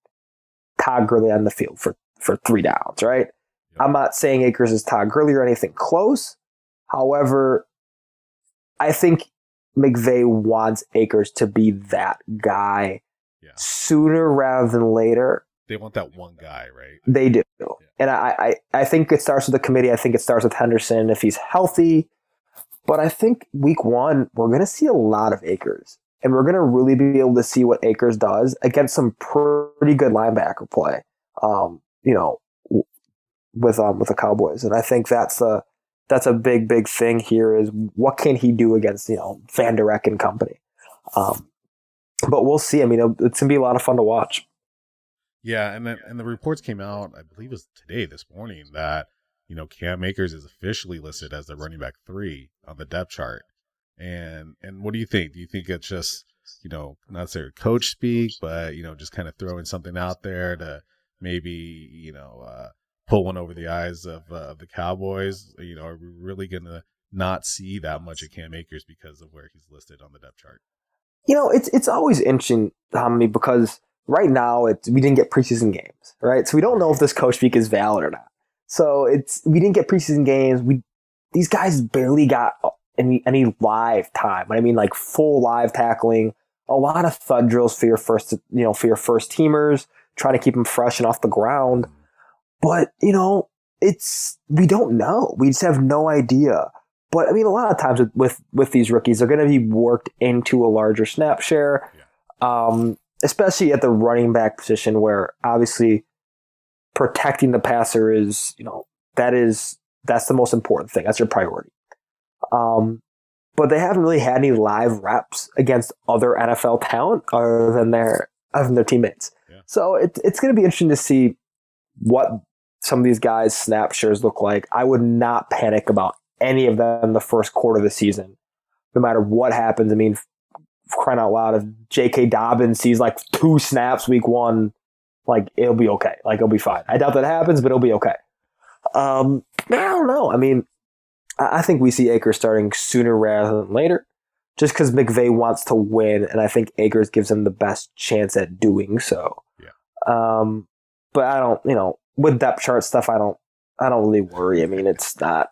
Todd Gurley on the field for for three downs right? I'm not saying Akers is Todd Gurley or anything close. However, I think McVay wants Akers to be that guy Yeah. sooner rather than later. They want that one guy, right? They do. And I, I, I think it starts with the committee. I think it starts with Henderson if he's healthy. But I think week one, we're going to see a lot of Akers. And we're going to really be able to see what Akers does against some pretty good linebacker play. Um, you know, with um with the Cowboys, and I think that's a that's a big big thing here is what can he do against you know Vander Esch and company. Um, but we'll see. I mean, it's gonna be a lot of fun to watch. Yeah, and then and the reports came out, I believe it was today, this morning, that you know Cam Akers is officially listed as the running back three on the depth chart. And and what do you think? Do you think it's just you know not necessarily coach speak, but you know just kind of throwing something out there to maybe you know uh, pull one over the eyes of uh, the Cowboys? You know, are we really gonna not see that much of Cam Akers because of where he's listed on the depth chart? You know, it's it's always interesting, Tommy, because right now it's we didn't get preseason games, right? So we don't know if this coach speak is valid or not. So it's we didn't get preseason games. We these guys barely got any any live time. I mean, like full live tackling. A lot of thud drills for your first, you know, for your first teamers, trying to keep them fresh and off the ground. But you know, it's we don't know. We just have no idea. But I mean, a lot of times with with, with these rookies, they're going to be worked into a larger snap share, um, especially at the running back position, where obviously protecting the passer is, you know, that is that's the most important thing. That's your priority. Um, but they haven't really had any live reps against other NFL talent other than their other than their teammates. Yeah. So it, it's going to be interesting to see what some of these guys' snap shares look like. I would not panic about any of them the first quarter of the season, no matter what happens. I mean, crying out loud, if J.K. Dobbins sees like two snaps week one, like it'll be okay. Like it'll be fine. I doubt that happens, but it'll be okay. Um, I don't know. I mean, I I think we see Akers starting sooner rather than later, just because McVay wants to win, and I think Akers gives him the best chance at doing so. Yeah. Um, but I don't, you know, with depth chart stuff, I don't, I don't really worry. I mean, it's not,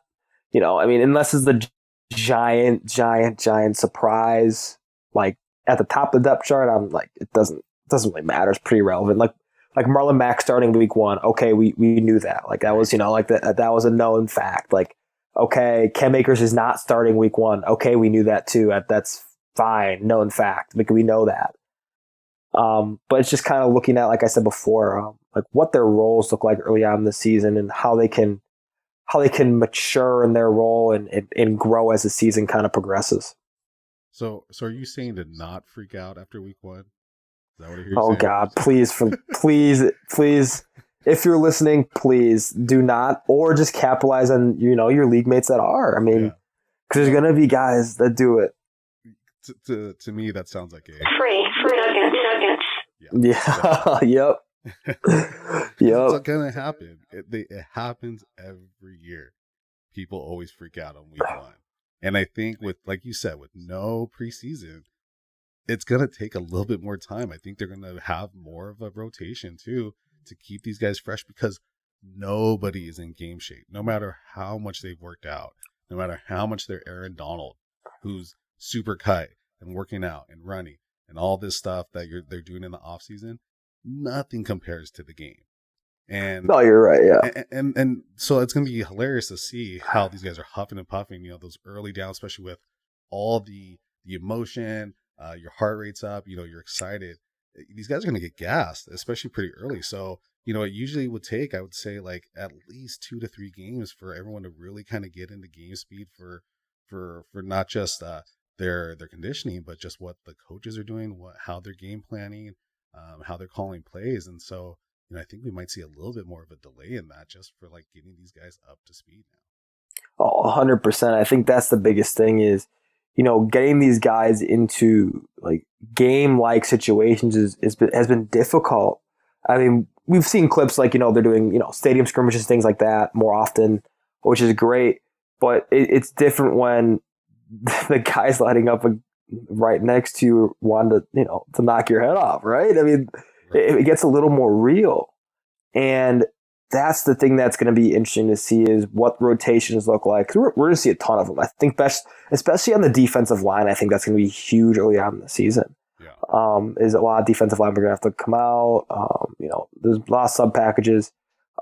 you know, I mean, unless it's the giant, giant, giant surprise, like at the top of the depth chart, I'm like, it doesn't, it doesn't really matter. It's pretty relevant. Like, like Marlon Mack starting week one. Okay, we we knew that. Like that was, you know, like that that was a known fact. Like, okay, Cam Akers is not starting week one. Okay, we knew that too. That's fine, known fact. Like we know that. Um, but it's just kind of looking at, like I said before, um, like what their roles look like early on in the season and how they can how they can mature in their role and, and, and grow as the season kind of progresses. So so are you saying to not freak out after week one? Is that what I hear Oh saying? God, please, for please, please, if you're listening, please do not, or just capitalize on you know your league mates that are. I mean, Yeah. because there's gonna be guys that do it. to, to to me that sounds like a Free, free nuggets. Yeah. yep. yep. It's yep. gonna happen. It, they, it happens every year. People always freak out on week one, and I think with like you said, with no preseason, it's gonna take a little bit more time. I think they're gonna have more of a rotation too to keep these guys fresh because nobody is in game shape. No matter how much they've worked out, no matter how much they're Aaron Donald, who's super cut and working out and running and all this stuff that you're they're doing in the off season, nothing compares to the game. And No, you're right. Yeah. and, and and so it's gonna be hilarious to see how these guys are huffing and puffing. You know, those early downs, especially with all the the emotion, uh, your heart rate's up. You know, you're excited. These guys are gonna get gassed, especially pretty early. So you know, it usually would take, I would say, like at least two to three games for everyone to really kind of get into game speed for for for not just uh, their their conditioning, but just what the coaches are doing, what how they're game planning, um, how they're calling plays, and so you know, I think we might see a little bit more of a delay in that just for like getting these guys up to speed now. Oh, 100%. I think that's the biggest thing is, you know, getting these guys into like game like situations is, is has been difficult. I mean, we've seen clips like, you know, they're doing, you know, stadium scrimmages, things like that more often, which is great. But it, it's different when the guys lighting up right next to you want to, you know, to knock your head off, right? I mean, it, it gets a little more real. And that's the thing that's going to be interesting to see is what rotations look like. We're, we're going to see a ton of them. I think best, especially on the defensive line. I think that's going to be huge early on in the season. Yeah. Um, is a lot of defensive line we're going to have to come out. Um, you know, there's a lot of sub packages.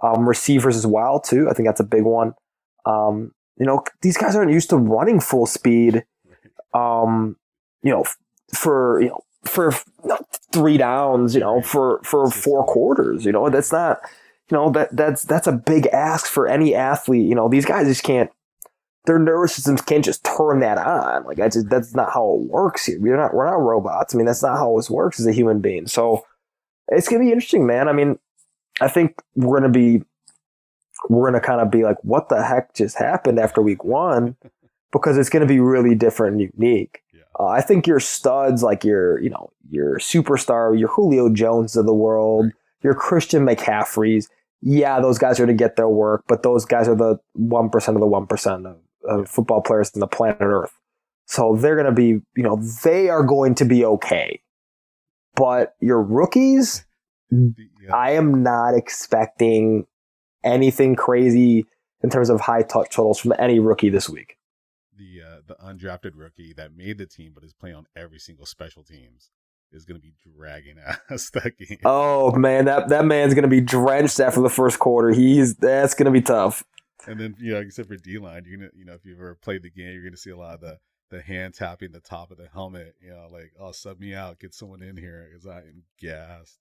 Um, receivers as well too. I think that's a big one. Um, you know, these guys aren't used to running full speed. Um, you know, for you know for three downs. You know, for for four quarters. You know, that's not you know that that's that's a big ask for any athlete. You know, these guys just can't. Their nervous systems can't just turn that on. Like that's just, that's not how it works. Here. We're not we're not robots. I mean, that's not how this works as a human being. So it's gonna be interesting, man. I mean, I think we're gonna be we're gonna kind of be like, what the heck just happened after week one? Because it's gonna be really different and unique. Yeah. Uh, I think your studs, like your, you know, your superstar, your Julio Jones of the world, your Christian McCaffreys. Yeah, those guys are to get their work, but those guys are the one percent of the one percent of, of football players on the planet Earth. So they're going to be, you know, they are going to be okay. But your rookies, yeah. I am not expecting anything crazy in terms of high touch totals from any rookie this week. the uh, the undrafted rookie that made the team but is playing on every single special teams is going to be dragging ass that game. Oh man, that that man's gonna be drenched after the first quarter. He's that's gonna be tough. And then you know, except for D line, you're gonna you know if you've ever played the game, you're gonna see a lot of the the hand tapping the top of the helmet. You know, like oh sub me out, get someone in here because I am gassed.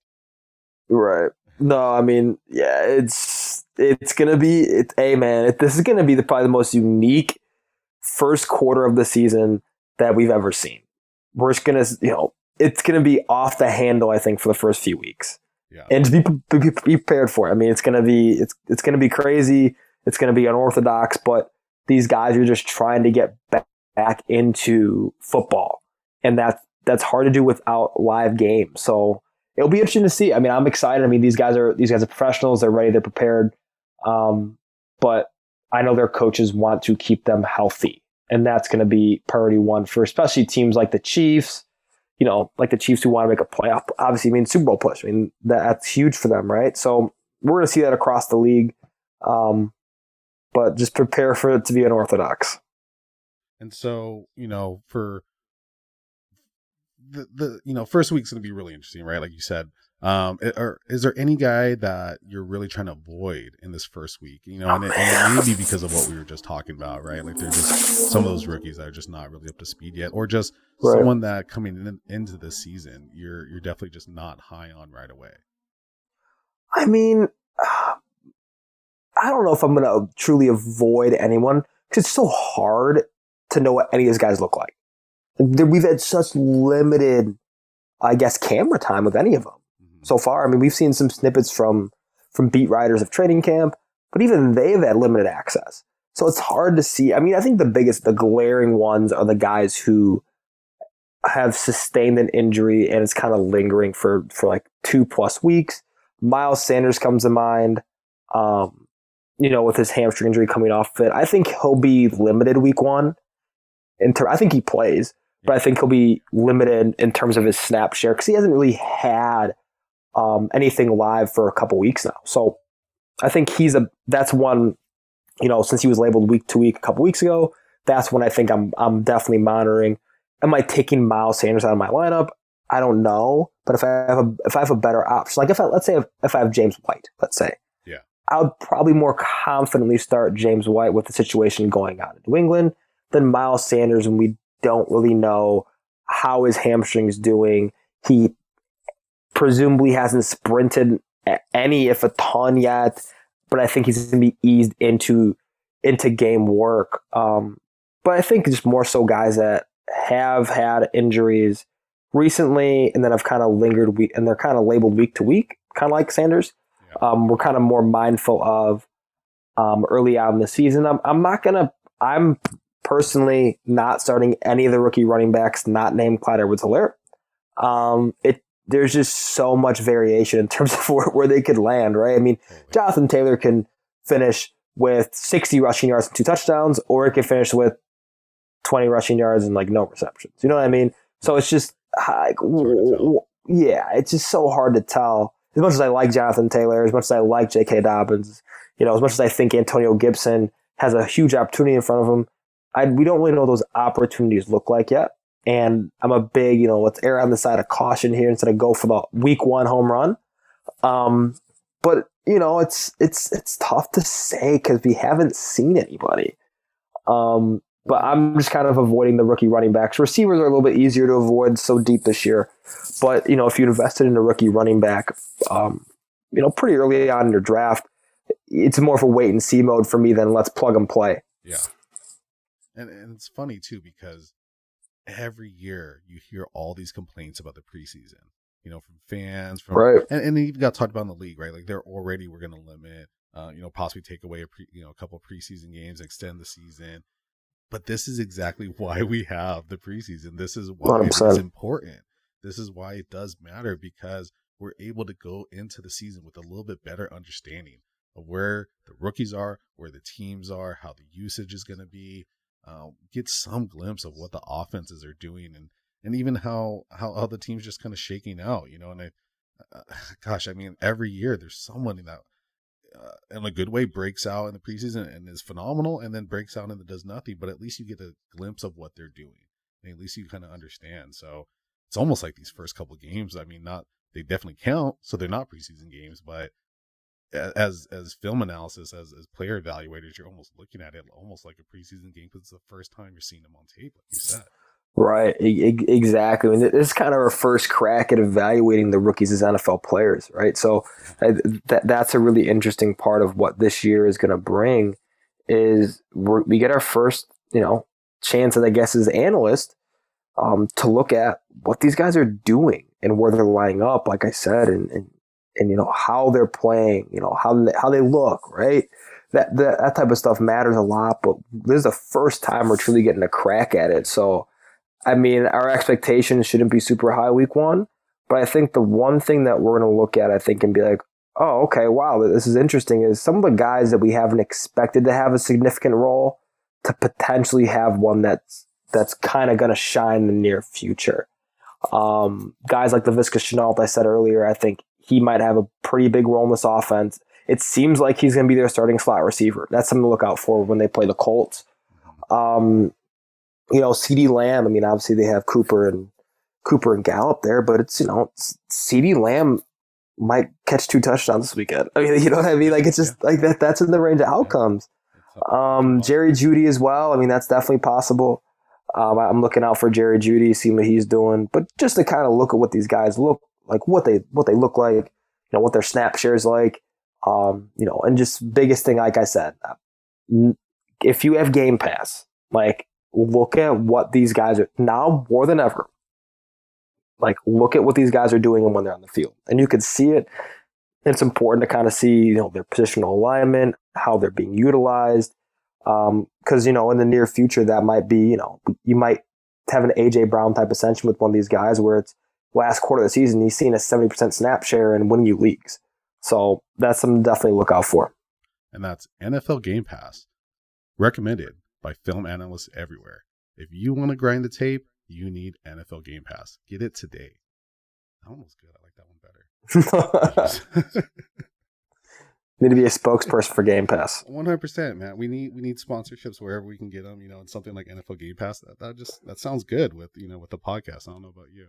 Right. No, I mean, yeah, it's it's gonna be it's hey man, it, this is gonna be the probably the most unique first quarter of the season that we've ever seen. We're just gonna you know it's gonna be off the handle, I think, for the first few weeks. Yeah, and to be, be, be prepared for it. I mean, it's gonna be it's it's gonna be crazy. It's gonna be unorthodox, but these guys are just trying to get back, back into football, and that's that's hard to do without live games. So it'll be interesting to see. I mean, I'm excited. I mean, these guys are these guys are professionals. They're ready. They're prepared. Um, but I know their coaches want to keep them healthy, and that's going to be priority one for especially teams like the Chiefs you know, like the Chiefs who want to make a playoff, obviously, I mean, Super Bowl push. I mean, that's huge for them, right? So we're going to see that across the league. Um, but just prepare for it to be unorthodox. and so you know for the the you know first week's gonna be really interesting, right? Like you said. Um, or is there any guy that you're really trying to avoid in this first week? You know, and, it, and it may be because of what we were just talking about, right? Like there's just some of those rookies that are just not really up to speed yet, or just Right. someone that coming in, into the season, you're you're definitely just not high on right away. I mean, I don't know if I'm going to truly avoid anyone because it's so hard to know what any of these guys look like. Like, We've had such limited, I guess, camera time with any of them. So far. I mean, we've seen some snippets from from beat writers of training camp, but even they've had limited access. So it's hard to see. I mean, I think the biggest, the glaring ones are the guys who have sustained an injury and it's kind of lingering for for like two plus weeks. Miles Sanders comes to mind. Um, you know, with his hamstring injury coming off it, I think he'll be limited week one. In ter- I think he plays, but I think he'll be limited in terms of his snap share because he hasn't really had um, anything live for a couple weeks now. So I think he's a that's one. You know, since he was labeled week to week a couple weeks ago, that's when I think I'm I'm definitely monitoring. Am I taking Miles Sanders out of my lineup? I don't know, but if I have a if I have a better option, like if I let's say if, if I have James White, let's say, Yeah. I would probably more confidently start James White with the situation going on in New England than Miles Sanders, and we don't really know how his hamstring's doing. He presumably hasn't sprinted any, if a ton yet, but I think he's going to be eased into into game work. Um, but I think just more so guys that have had injuries recently and then have kind of lingered week and they're kind of labeled week to week, kind of like Sanders. Um, we're kind of more mindful of um, early out in the season. I'm, I'm not gonna. I'm personally not starting any of the rookie running backs not named Clyde Edwards-Helaire. Um, it there's just so much variation in terms of where, where they could land, right? I mean, Jonathan Taylor can finish with 60 rushing yards and two touchdowns, or it can finish with 20 rushing yards and like no receptions. You know what I mean? So it's just uh, like, w- w- yeah, it's just so hard to tell. As much as I like Jonathan Taylor, as much as I like J.K. Dobbins, you know, as much as I think Antonio Gibson has a huge opportunity in front of him, I, we don't really know what those opportunities look like yet. And I'm a big, you know, let's err on the side of caution here instead of go for the week one home run. Um, but you know, it's it's it's tough to say because we haven't seen anybody. Um, but I'm just kind of avoiding the rookie running backs. Receivers are a little bit easier to avoid so deep this year. But you know, if you invested in a rookie running back, um, you know, pretty early on in your draft, it's more of a wait and see mode for me than let's plug and play. Yeah. And and it's funny too because every year you hear all these complaints about the preseason. You know, from fans, from Right. and, and even got talked about in the league, right? Like they're already we're gonna limit, uh, you know, possibly take away a pre, you know, a couple of preseason games, extend the season. But this is exactly why we have the preseason. This is why it's 100%. important. This is why it does matter because we're able to go into the season with a little bit better understanding of where the rookies are, where the teams are, how the usage is going to be, uh, get some glimpse of what the offenses are doing, and and even how how, the team's just kind of shaking out, you know. And I, uh, gosh, I mean, every year there's someone that, uh, in a good way, breaks out in the preseason and is phenomenal, and then breaks out and does nothing. But at least you get a glimpse of what they're doing, and at least you kind of understand. So it's almost like these first couple games. I mean, not they definitely count, so they're not preseason games, but as as film analysis, as as player evaluators, you're almost looking at it almost like a preseason game because it's the first time you're seeing them on tape, like you said. Right, e- exactly. I mean, this is kind of our first crack at evaluating the rookies as NFL players, right? So uh, that that's a really interesting part of what this year is going to bring. Is we're, we get our first, you know, chance, I guess, as analysts, um, to look at what these guys are doing and where they're lining up. Like I said, and and, and you know how they're playing, you know how how they look, right? That, that that type of stuff matters a lot. But this is the first time we're truly getting a crack at it. So. I mean, our expectations shouldn't be super high week one, but I think the one thing that we're going to look at, I think, and be like, oh, okay, wow, this is interesting, is some of the guys that we haven't expected to have a significant role to potentially have one that's that's kind of going to shine in the near future. Um, guys like Laviska Shenault, I said earlier, I think he might have a pretty big role in this offense. It seems like he's going to be their starting slot receiver. That's something to look out for when they play the Colts. Um, you know, CeeDee Lamb. I mean, obviously they have Cooper and Cooper and Gallup there, but it's you know, CeeDee Lamb might catch two touchdowns this weekend. I mean, you know what I mean? Like it's just like that. That's in the range of outcomes. Um, Jerry Jeudy as well. I mean, that's definitely possible. Um, I'm looking out for Jerry Jeudy, seeing what he's doing, but just to kind of look at what these guys look like, what they what they look like, you know, what their snap shares like, um, you know, and just biggest thing, like I said, uh, if you have Game Pass, like look at what these guys are now more than ever. Like look at what these guys are doing and when they're on the field, and you can see it. It's important to kind of see, you know, their positional alignment, how they're being utilized, because um, you know in the near future that might be, you know, you might have an AJ Brown type ascension with one of these guys where it's last quarter of the season, he's seen a 70% snap share and winning you leagues. So that's something to definitely look out for. And that's NFL Game Pass, recommended by film analysts everywhere. If you want to grind the tape, you need NFL Game Pass. Get it today. That one was good. I like that one better. Need to be a spokesperson for Game Pass. One hundred percent, man. We need we need sponsorships wherever we can get them. You know, and something like NFL Game Pass. That, that just that sounds good with you know with the podcast. I don't know about you.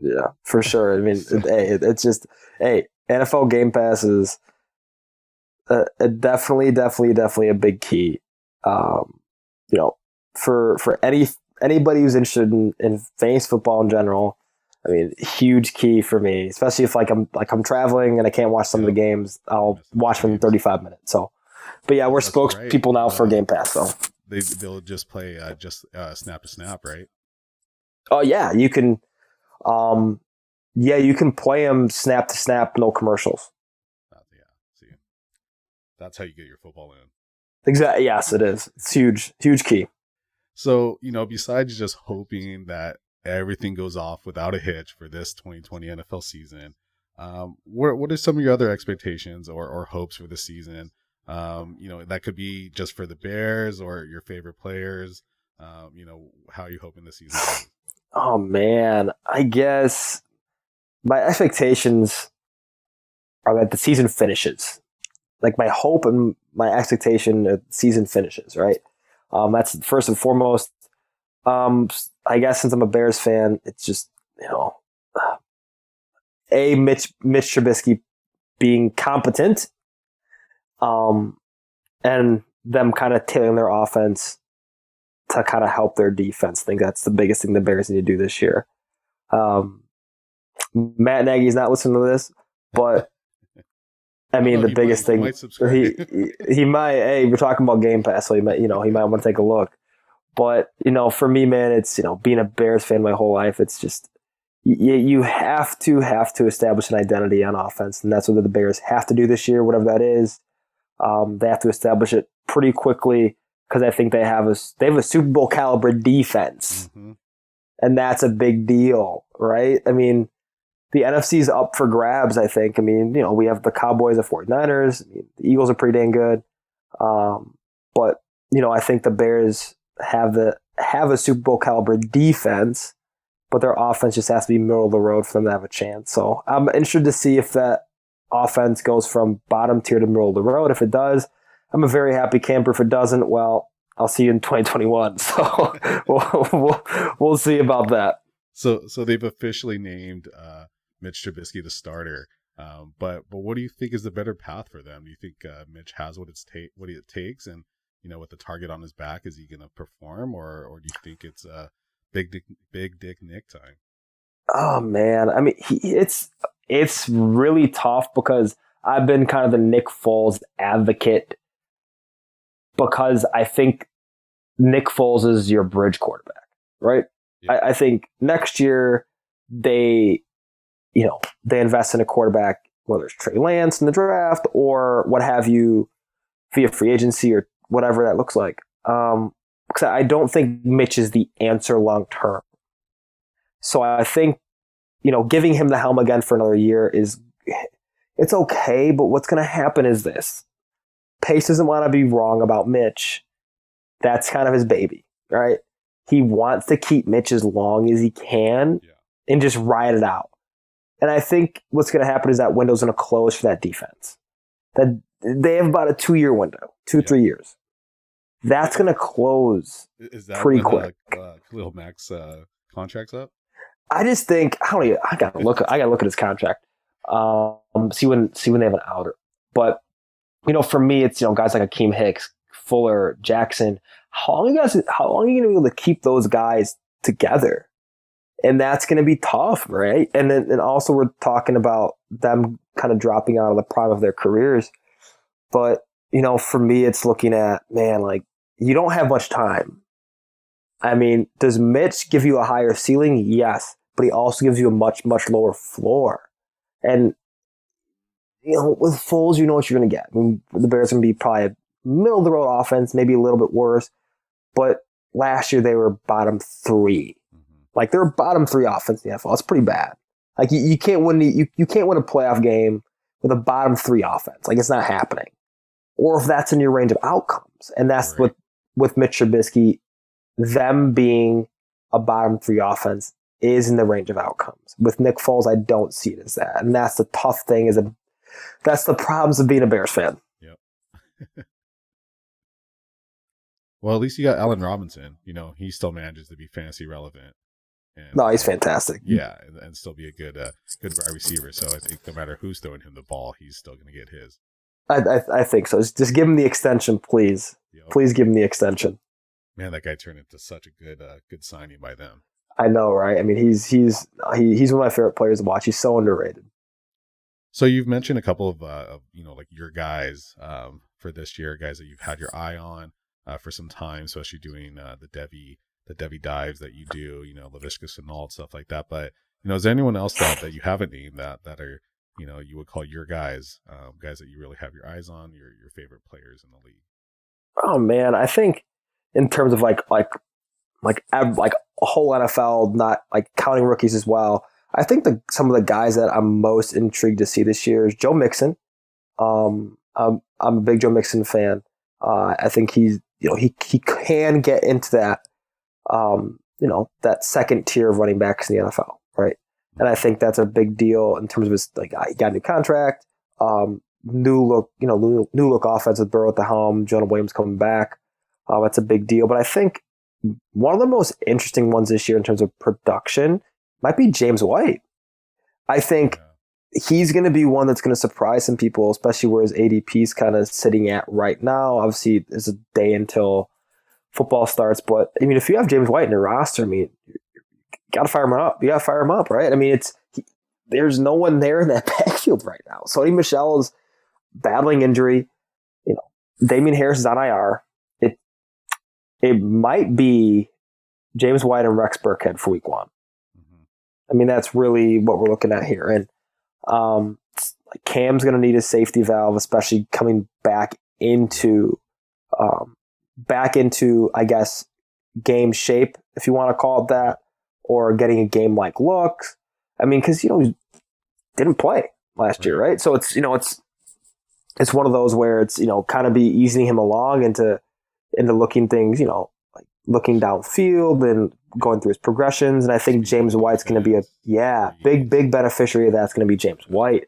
Yeah, for sure. I mean, hey, it, it's just hey, NFL Game Pass is uh, definitely, definitely, definitely a big key. Um, you know, for for any anybody who's interested in, in fantasy football in general, I mean, huge key for me, especially if like I'm like I'm traveling and I can't watch some of the games. I'll watch them in 35 minutes. So, but yeah, we're That's spokespeople right. now for Uh, Game Pass. So, They they'll just play uh, just uh, snap to snap, right? oh yeah, you can, um, yeah, you can play them snap to snap, no commercials. Uh, yeah. See, that's how you get your football in. Exactly. Yes, it is. It's huge, huge key. So, you know, besides just hoping that everything goes off without a hitch for this 2020 NFL season, um, what what are some of your other expectations or, or hopes for the season? Um, you know, that could be just for the Bears or your favorite players. Um, you know, how are you hoping the season goes? Oh man, I guess my expectations are that the season finishes. Like my hope and my expectation the season finishes, right? Um, that's first and foremost. Um, I guess since I'm a Bears fan, it's just you know, a Mitch Mitch Trubisky being competent, um, and them kind of tailing their offense to kind of help their defense. I think that's the biggest thing the Bears need to do this year. Um, Matt Nagy's not listening to this, but I mean, Oh, the he biggest might- thing might he, he he might. Hey, we're talking about Game Pass, so he might you know he might want to take a look. But you know, for me, man, it's you know being a Bears fan my whole life. It's just you, you have to have to establish an identity on offense, and that's what the Bears have to do this year, whatever that is. Um, they have to establish it pretty quickly because I think they have a they have a Super Bowl caliber defense, Mhm. and that's a big deal, right? I mean, the NFC's up for grabs. I think. I mean, you know, we have the Cowboys, the 49ers. I mean, the Eagles are pretty dang good, um, but you know, I think the Bears have the have a Super Bowl caliber defense, but their offense just has to be middle of the road for them to have a chance. So I'm interested to see if that offense goes from bottom tier to middle of the road. If it does, I'm a very happy camper. If it doesn't, well, I'll see you in 2021. So we'll, we'll, we'll see about that. So, so they've officially named uh, Mitch Trubisky the starter. Um, but, but what do you think is the better path for them? Do you think uh, Mitch has what it's ta- what it takes, and you know, with the target on his back, is he going to perform, or, or do you think it's uh, big dick, big dick Nick time? Oh man, I mean, he, it's it's really tough because I've been kind of the Nick Foles advocate because I think Nick Foles is your bridge quarterback, right? Yeah. I, I think next year they, you know, they invest in a quarterback, whether it's Trey Lance in the draft or what have you, via free agency or whatever that looks like. Um, because I don't think Mitch is the answer long term. So I think, you know, giving him the helm again for another year is, it's okay. But what's going to happen is this: Pace doesn't want to be wrong about Mitch. That's kind of his baby, right? He wants to keep Mitch as long as he can Yeah. and just ride it out. And I think what's going to happen is that window's going to close for that defense. That they have about a two year window, two Yeah. three years. That's going to close Is that Pretty quick. Uh, uh, Khalil Mack's uh, contract's up? I just think I don't. Even, I gotta look. I gotta look at his contract. Um, see when see when they have an outer. But you know, for me, it's you know guys like Akiem Hicks, Fuller, Jackson. How long you guys? How long are you gonna be able to keep those guys together? And that's gonna be tough, right? And then and also we're talking about them kind of dropping out of the prime of their careers. But you know, for me, it's looking at man, like you don't have much time. I mean, does Mitch give you a higher ceiling? Yes, but he also gives you a much, much lower floor. And, you know, with Foles, you know what you're going to get. I mean, the Bears are going to be probably a middle of the road offense, maybe a little bit worse. But last year they were bottom three. Mhm. Like they're bottom three offense in the NFL. That's pretty bad. Like you, you can't win the, you, you can't win a playoff game with a bottom three offense. Like it's not happening. Or if that's in your range of outcomes. And that's Right. what with Mitch Trubisky, them being a bottom three offense is in the range of outcomes. With Nick Foles, I don't see it as that. And that's the tough thing is a that's the problems of being a Bears fan. Yep. well, at least you got Allen Robinson. You know, he still manages to be fantasy relevant. And, No, he's fantastic. Yeah, and, and still be a good, uh, good wide receiver. So I think no matter who's throwing him the ball, he's still going to get his. I, I, I think so. Just, give him the extension, please. Yep. Please give him the extension. Man, that guy turned into such a good, uh, good signing by them. I know, right? I mean, he's he's he, he's one of my favorite players to watch. He's so underrated. So you've mentioned a couple of, uh, you know, like your guys um, for this year, guys that you've had your eye on uh, for some time, especially doing uh, the Devy, the Devy dives that you do, you know, Laviska Shenault, stuff like that. But you know, is there anyone else that, that you haven't named that that are, you know, you would call your guys, um, guys that you really have your eyes on, your your favorite players in the league? Oh man, I think in terms of like like like like a whole NFL, not like counting rookies as well. I think the some of the guys that I'm most intrigued to see this year is Joe Mixon. Um, I'm I'm a big Joe Mixon fan. Uh, I think he's you know he he can get into that um, you know that second tier of running backs in the NFL, right? And I think that's a big deal in terms of his like he got a new contract, um, new look, you know, new, new look offense with Burrow at the helm, Jonah Williams coming back. Uh, that's a big deal. But I think one of the most interesting ones this year in terms of production might be James White. I think Yeah. he's going to be one that's going to surprise some people, especially where his ADP is kind of sitting at right now. Obviously, there's a day until football starts, but I mean, if you have James White in your roster, I mean, you got to fire him up. You got to fire him up, right? I mean, it's he, there's no one there in that backfield right now. Sony Michel is battling injury. You know, Damien Harris is on IR. It it might be James White and Rex Burkhead for Week One. I mean, that's really what we're looking at here. And um, Cam's going to need a safety valve, especially coming back into um, back into, I guess, game shape, if you want to call it that, or getting a game like look. I mean, because you know he didn't play last year, right? So it's you know it's it's one of those where it's you know kind of be easing him along into into looking things, you know, like looking downfield and going through his progressions. And I think James White's going to be a yeah big big beneficiary of that's going to be James White.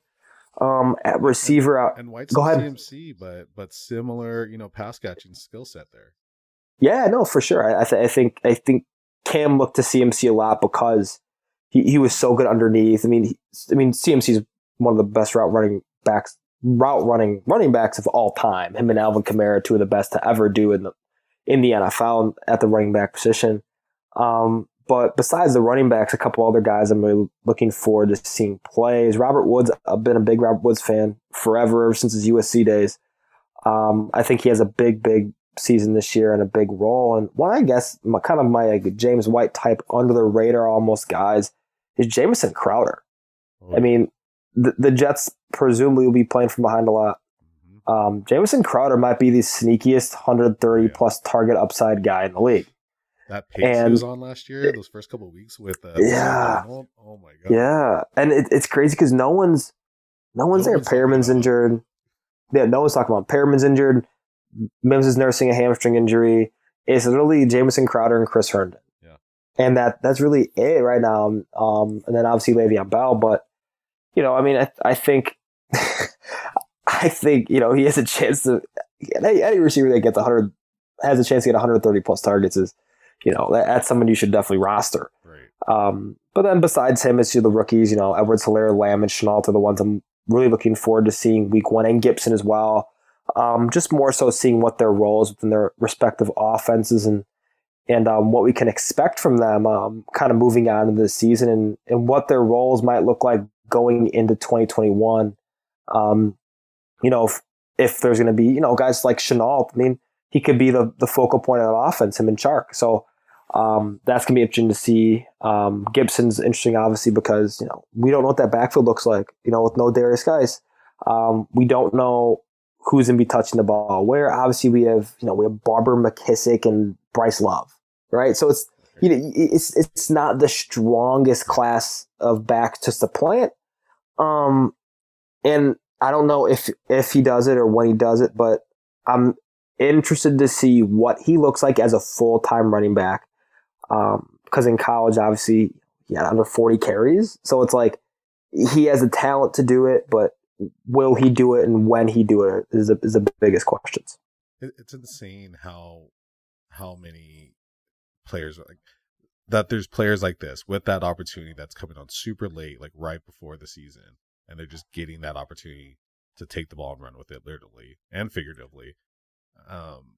Um, at receiver out, And White's Go ahead. CMC, but but similar, you know, pass catching skill set there. yeah, no, for sure. I, I, th- I think I think Cam looked to CMC a lot because he, he was so good underneath. I mean, he, I mean CMC's one of the best route running backs, route running running backs of all time. Him and Alvin Kamara, two of the best to ever do in the in the NFL at the running back position. Um, but besides the running backs, a couple other guys I'm really looking forward to seeing plays. Robert Woods, I've been a big Robert Woods fan forever, ever since his USC days. Um, I think he has a big, big season this year and a big role. And one, I guess, my, kind of my like, James White type under the radar almost guys is Jamison Crowder. Oh, I mean, the, the Jets presumably will be playing from behind a lot. mhm. Um, Jamison Crowder might be the sneakiest 130 Yeah. plus target upside guy in the league. That pace he was on last year, those first couple of weeks with uh, Yeah. Darnold, Oh my god. Yeah, and it, it's crazy because no one's no one's No there. one's Perriman's injured. Yeah, no one's talking about. Perriman's injured. Mims is nursing a hamstring injury. It's literally Jamison Crowder and Chris Herndon. Yeah. and that that's really it right now. Um, and then obviously Le'Veon Bell, but you know, I mean, I, I think, I think you know he has a chance to any, any receiver that gets 100 has a chance to get 130 plus targets is, you know, that, that's someone you should definitely roster. Right. Um, but then besides him, it's you the rookies, you know, Edwards, Helaire, Lamb, and Shenault are the ones I'm really looking forward to seeing week one, and Gibson as well. Um, just more so seeing what their roles within their respective offenses and and um, what we can expect from them, um, kind of moving on into the season, and and what their roles might look like going into 2021. Um, you know, if, if there's going to be you know guys like Shenault, I mean, he could be the the focal point of that offense, him and Chark. So um, that's gonna be interesting to see. Um, Gibson's interesting, obviously, because you know we don't know what that backfield looks like. You know, with no Derrius Guice, um, we don't know who's gonna be touching the ball. Where obviously we have you know we have Barber McKissic and Bryce Love. right? So it's you know it's it's not the strongest class of back to supplant. Um, and I don't know if if he does it or when he does it, but I'm interested to see what he looks like as a full time running back. Um, because in college, obviously, he had under 40 carries, so it's like he has the talent to do it, but will he do it and when he do it is the, is the biggest questions. It's insane how how many players like that. There's players like this with that opportunity that's coming on super late, like right before the season, and they're just getting that opportunity to take the ball and run with it, literally and figuratively. Um,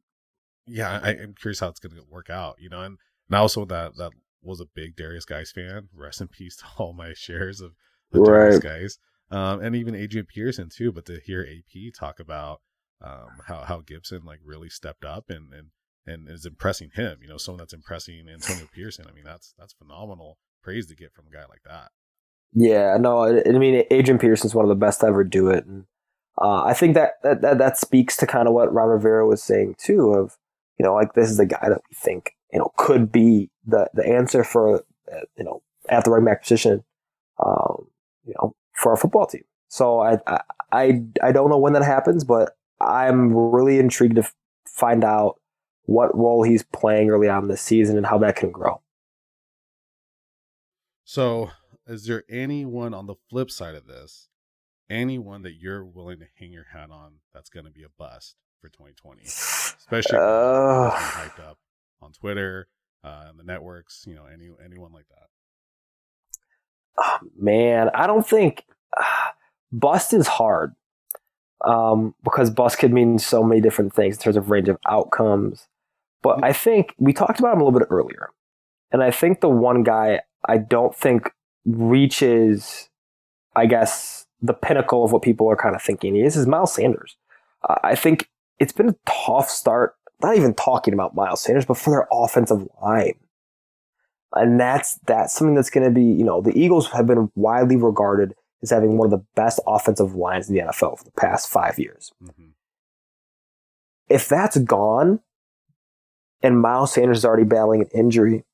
yeah, I, I'm curious how it's going to work out, you know, and, and also that that was a big Derrius Guice fan. Rest in peace to all my shares of the Right. Derrius Guice, um, and even Adrian Peterson too. But to hear AP talk about um, how how Gibson like really stepped up and and and is impressing him, you know, someone that's impressing Antonio Pearson. I mean, that's that's phenomenal praise to get from a guy like that. Yeah, no, I I mean Adrian Peterson's one of the best to ever do it, and uh, I think that, that that that speaks to kind of what Ron Rivera was saying too. Of you know, like this is the guy that we think you know could be the the answer for uh, you know at the running back position, um, you know, for our football team. So I I I, don't know when that happens, but I'm really intrigued to find out what role he's playing early on this season and how that can grow. So, is there anyone on the flip side of this, anyone that you're willing to hang your hat on that's going to be a bust for 2020, especially Uh, hyped up on Twitter, uh, and the networks, you know, any anyone like that? oh, man, I don't think bust is hard um, because bust could mean so many different things in terms of range of outcomes. But I think we talked about him a little bit earlier, and I think the one guy I don't think reaches, I guess, the pinnacle of what people are kind of thinking is is Miles Sanders. Uh, I think it's been a tough start. Not even talking about Miles Sanders, but for their offensive line and that's that's something that's going to be you know the Eagles have been widely regarded as having one of the best offensive lines in the NFL for the past five years. hmm If that's gone, and Miles Sanders is already battling an injury,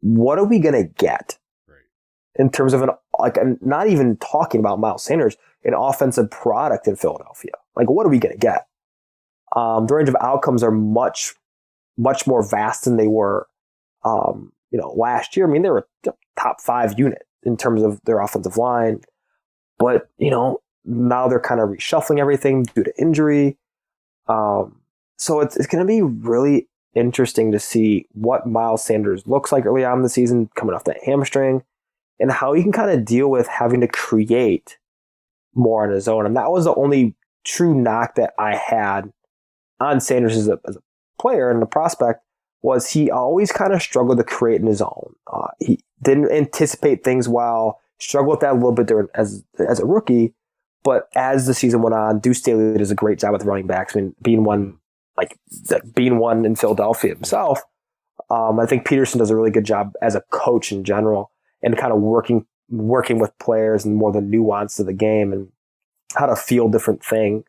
what are we going to get Right. in terms of an like I'm not even talking about Miles Sanders, an offensive product in Philadelphia? Like what are we going to get? Um, the range of outcomes are much much more vast than they were um, you know, last year. I mean, they were top five unit in terms of their offensive line, but you know, now they're kind of reshuffling everything due to injury. Um, so it's it's going to be really interesting to see what Miles Sanders looks like early on in the season, coming off that hamstring, and how he can kind of deal with having to create more on his own. And that was the only true knock that I had on Sanders as a, as a player and a prospect was he always kind of struggled to create in his own. Uh, he didn't anticipate things well, struggled with that a little bit during, as as a rookie. But as the season went on, Duce Staley does a great job with running backs. I mean, being one like being one in Philadelphia himself, um, I think Pederson does a really good job as a coach in general and kind of working working with players and more the nuance of the game and how to feel different things.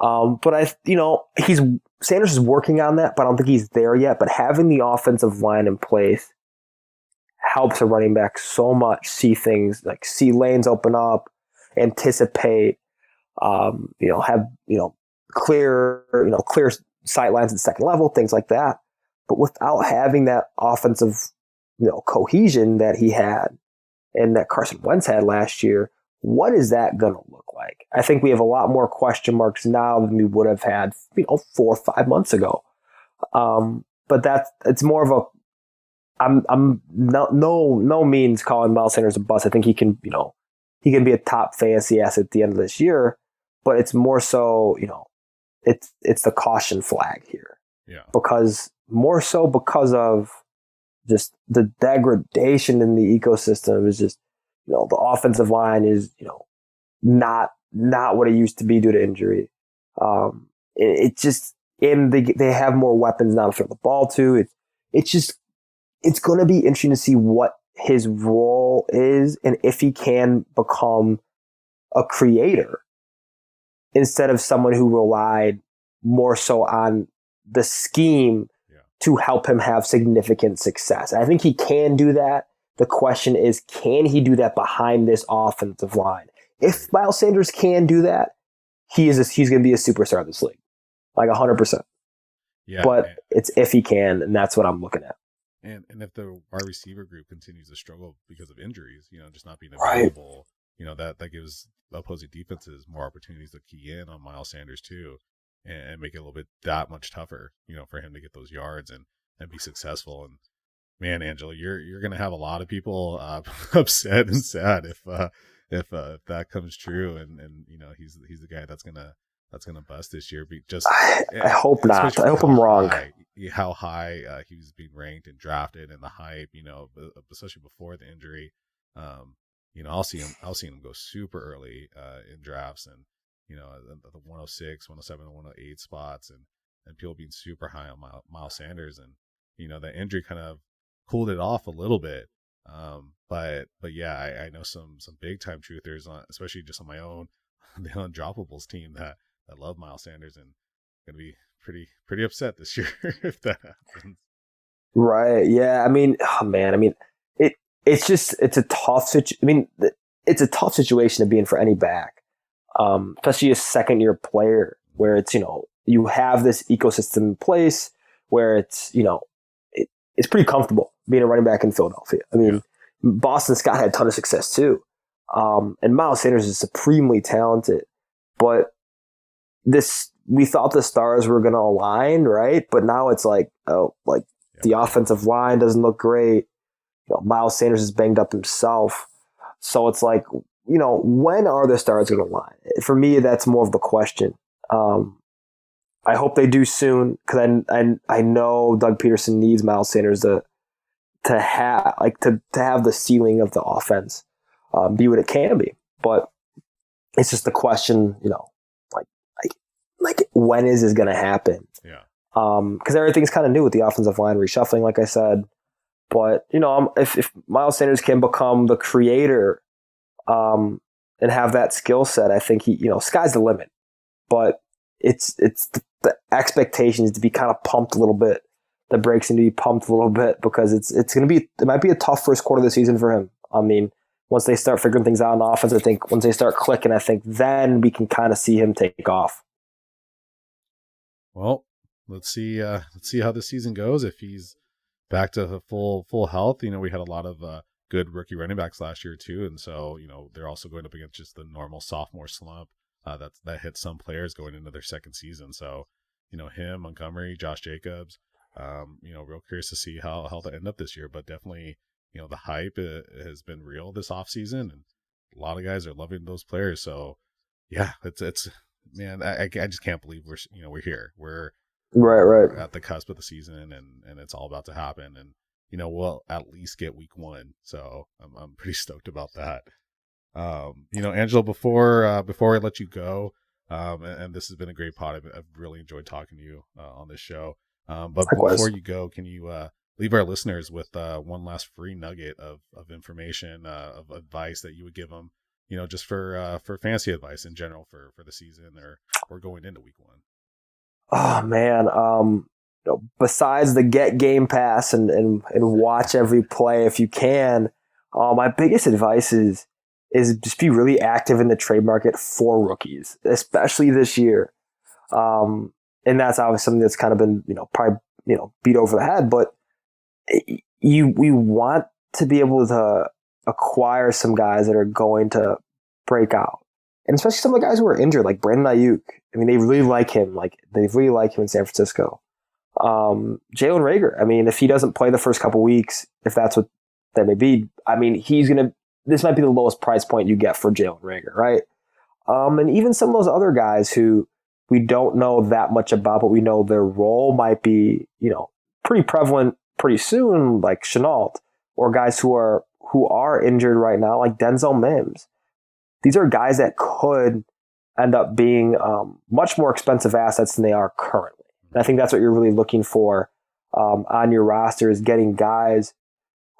Um, but I, you know, he's Sanders is working on that, but I don't think he's there yet. But having the offensive line in place helps a running back so much see things like see lanes open up, anticipate, um, you know, have you know clear, you know, clear sight lines at second level, things like that. But without having that offensive, you know, cohesion that he had and that Carson Wentz had last year, what is that going to look like? I think we have a lot more question marks now than we would have had, you know, four or five months ago. Um, but that's it's more of a I'm I'm no no no means calling Miles Sanders a bust. I think he can you know he can be a top fantasy asset at the end of this year, but it's more so you know it's it's the caution flag here Yeah. because more so because of just the degradation in the ecosystem is just you know the offensive line is you know not not what it used to be due to injury. Um, it, it just and they they have more weapons now to throw the ball to. It's it's just it's going to be interesting to see what his role is and if he can become a creator instead of someone who relied more so on the scheme Yeah. to help him have significant success. I think he can do that. The question is, can he do that behind this offensive line? If Miles Sanders can do that, he is a, he's going to be a superstar of this league, like hundred percent. Yeah, But it's if he can, and that's what I'm looking at. and and if the wide receiver group continues to struggle because of injuries, you know, just not being Right. available, you know, that that gives opposing defenses more opportunities to key in on Miles Sanders too, and, and make it a little bit that much tougher, you know, for him to get those yards and and be successful. And man, Angelo, you're you're gonna have a lot of people uh, upset and sad if uh, if uh, if that comes true, and and you know he's he's the guy that's gonna that's gonna bust this year. Be just I, I hope not. I hope I'm wrong. high- how high uh, he was being ranked and drafted, and the hype, you know, especially before the injury. Um, you know, I'll see him. I'll see him go super early uh, in drafts, and you know, the, the 106, 107, 108 spots, and and people being super high on Miles, Miles Sanders, and you know, the injury kind of cooled it off a little bit. Um, but but yeah, I, I know some some big time truthers on, especially just on my own, the undroppables team that that love Miles Sanders and gonna be pretty pretty upset this year if that happens. Right. Yeah. I mean, oh man. I mean, it it's just it's a tough situation. I mean, it's a tough situation to be in for any back, um, especially a second year player where it's you know you have this ecosystem in place where it's you know it, it's pretty comfortable being a running back in Philadelphia. I mean, Boston Scott had a ton of success too, um, and Miles Sanders is supremely talented, but this we thought the stars were going to align, right? But now it's like, oh, like the offensive line doesn't look great. You know, Miles Sanders is banged up himself. So it's like, you know, when are the stars going to align? For me, that's more of the question. Um, I hope they do soon because I, I I know Doug Pederson needs Miles Sanders to to have like to to have the ceiling of the offense um, be what it can be. But it's just the question, you know, like like like when is this going to happen? Yeah. um because everything's kind of new with the offensive line reshuffling like i said but you know if, if miles sanders can become the creator um and have that skill set i think he you know sky's the limit but it's it's the, the expectations to be kind of pumped a little bit the brakes need to be pumped a little bit because it's it's going to be it might be a tough first quarter of the season for him i mean once they start figuring things out on offense i think once they start clicking i think then we can kind of see him take off Well, let's see. Uh, let's see how the season goes. If he's back to full full health, you know, we had a lot of uh, good rookie running backs last year too, and so you know they're also going up against just the normal sophomore slump uh, that that hits some players going into their second season. So you know him, Montgomery, Josh Jacobs. Um, you know, real curious to see how how they end up this year, but definitely you know the hype uh, has been real this offseason and a lot of guys are loving those players. So yeah, it's it's man, I, I just can't believe we're you know we're here. We're right we're right at the cusp of the season and and it's all about to happen and you know we'll at least get week one so i'm, I'm pretty stoked about that um you know angelo before uh before i let you go um and, and this has been a great pod i've, I've really enjoyed talking to you uh, on this show um but Likewise. before you go can you uh leave our listeners with uh one last free nugget of of information uh of advice that you would give them you know just for uh for fancy advice in general for for the season or or going into week one Oh man, um, besides the get Game Pass and and and watch every play if you can, uh, my biggest advice is is just be really active in the trade market for rookies, especially this year. Um, and that's obviously something that's kind of been you know probably you know beat over the head, but you we want to be able to acquire some guys that are going to break out, and especially some of the guys who are injured, like Brandon Aiyuk. I mean, they really like him. Like they really like him in San Francisco. Um, Jalen Reagor. I mean, if he doesn't play the first couple weeks, if that's what that may be, I mean, he's gonna. This might be the lowest price point you get for Jalen Reagor, right? Um, and even some of those other guys who we don't know that much about, but we know their role might be, you know, pretty prevalent pretty soon, like Shenault, or guys who are who are injured right now, like Denzel Mims. These are guys that could end up being um, much more expensive assets than they are currently. And I think that's what you're really looking for um, on your roster is getting guys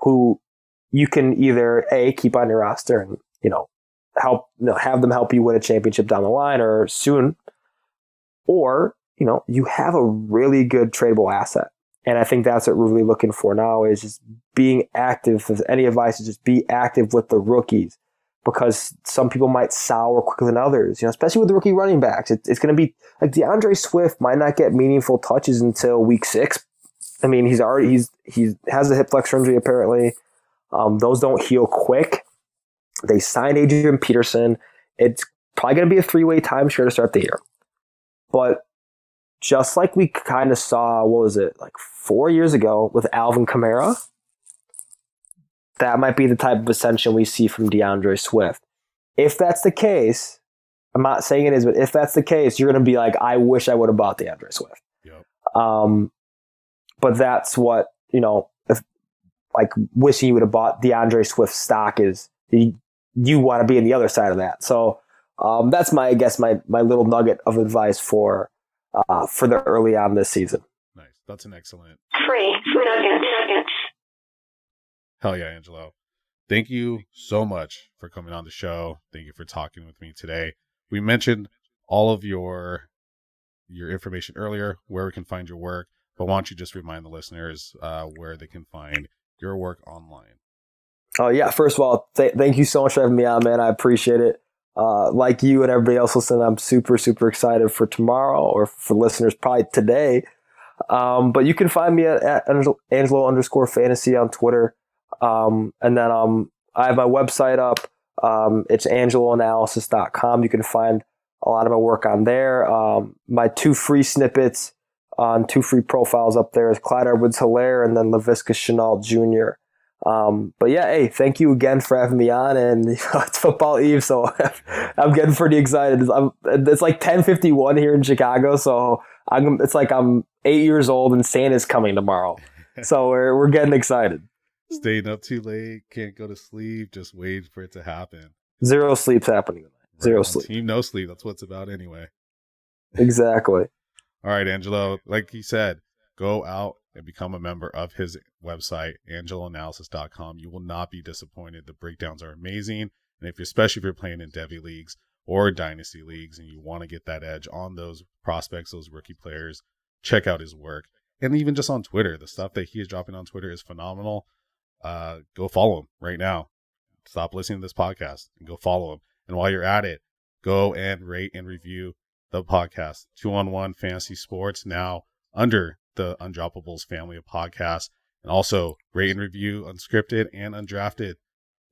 who you can either a keep on your roster and you know help you know, have them help you win a championship down the line or soon, or you know you have a really good tradable asset And I think that's what we're really looking for now is just being active. If any advice is just be active with the rookies because some people might sour quicker than others, you know, especially with the rookie running backs. It, it's going to be like D'Andre Swift might not get meaningful touches until week six. I mean, he's already, he's, he has a hip flexor injury apparently. Um, those don't heal quick. They signed Adrian Peterson. It's probably going to be a three way timeshare to start the year. But just like we kind of saw, what was it, like four years ago with Alvin Kamara, that might be the type of ascension we see from D'Andre Swift. If that's the case, I'm not saying it is, but if that's the case, you're going to be like, I wish I would have bought D'Andre Swift. Yep. Um, but that's what, you know, if, like wishing you would have bought D'Andre Swift stock is you, you want to be in the other side of that. So um, that's my, I guess, my, my little nugget of advice for, uh, for the early on this season. Nice. That's an excellent. Free nuggets. Nuggets. Hell yeah, Angelo. Thank you so much for coming on the show. Thank you for talking with me today. We mentioned all of your your information earlier, where we can find your work, but why don't you just remind the listeners uh, where they can find your work online? Oh yeah. First of all, th- thank you so much for having me on, man. I appreciate it. Uh, like you and everybody else listening, I'm super, super excited for tomorrow or for listeners probably today. Um, but you can find me at, at Angelo underscore fantasy on Twitter. Um, and then um, I have my website up. Um, it's angeloanalysis.com. You can find a lot of my work on there. Um, my two free snippets on two free profiles up there is Clyde Edwards Helaire and then Laviska Shenault Jr. Um, but yeah, hey, thank you again for having me on. And you know, it's football eve, so I'm getting pretty excited. I'm, it's like 10:51 here in Chicago, so I'm. It's like I'm eight years old and Santa's coming tomorrow, so we're we're getting excited. Staying up too late, can't go to sleep, just wait for it to happen. Zero sleep's happening tonight. Zero Right sleep. Team no sleep. That's what it's about anyway. Exactly. All right, Angelo. Like he said, go out and become a member of his website, angeloanalysis.com. You will not be disappointed. The breakdowns are amazing. And if you're, especially if you're playing in Devi leagues or dynasty leagues and you want to get that edge on those prospects, those rookie players, check out his work. And even just on Twitter, the stuff that he is dropping on Twitter is phenomenal. Uh, go follow him right now. Stop listening to this podcast and go follow him. And while you're at it, go and rate and review the podcast, Two on One Fantasy Sports, now under the Undroppables family of podcasts. And also rate and review Unscripted and Undrafted.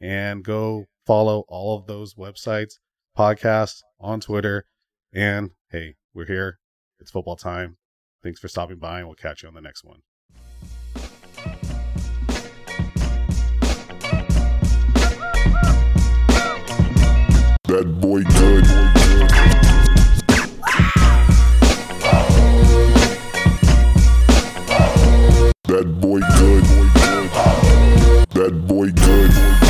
And go follow all of those websites, podcasts on Twitter. And hey, we're here. It's football time. Thanks for stopping by, and we'll catch you on the next one. That boy good. That boy good. That boy good.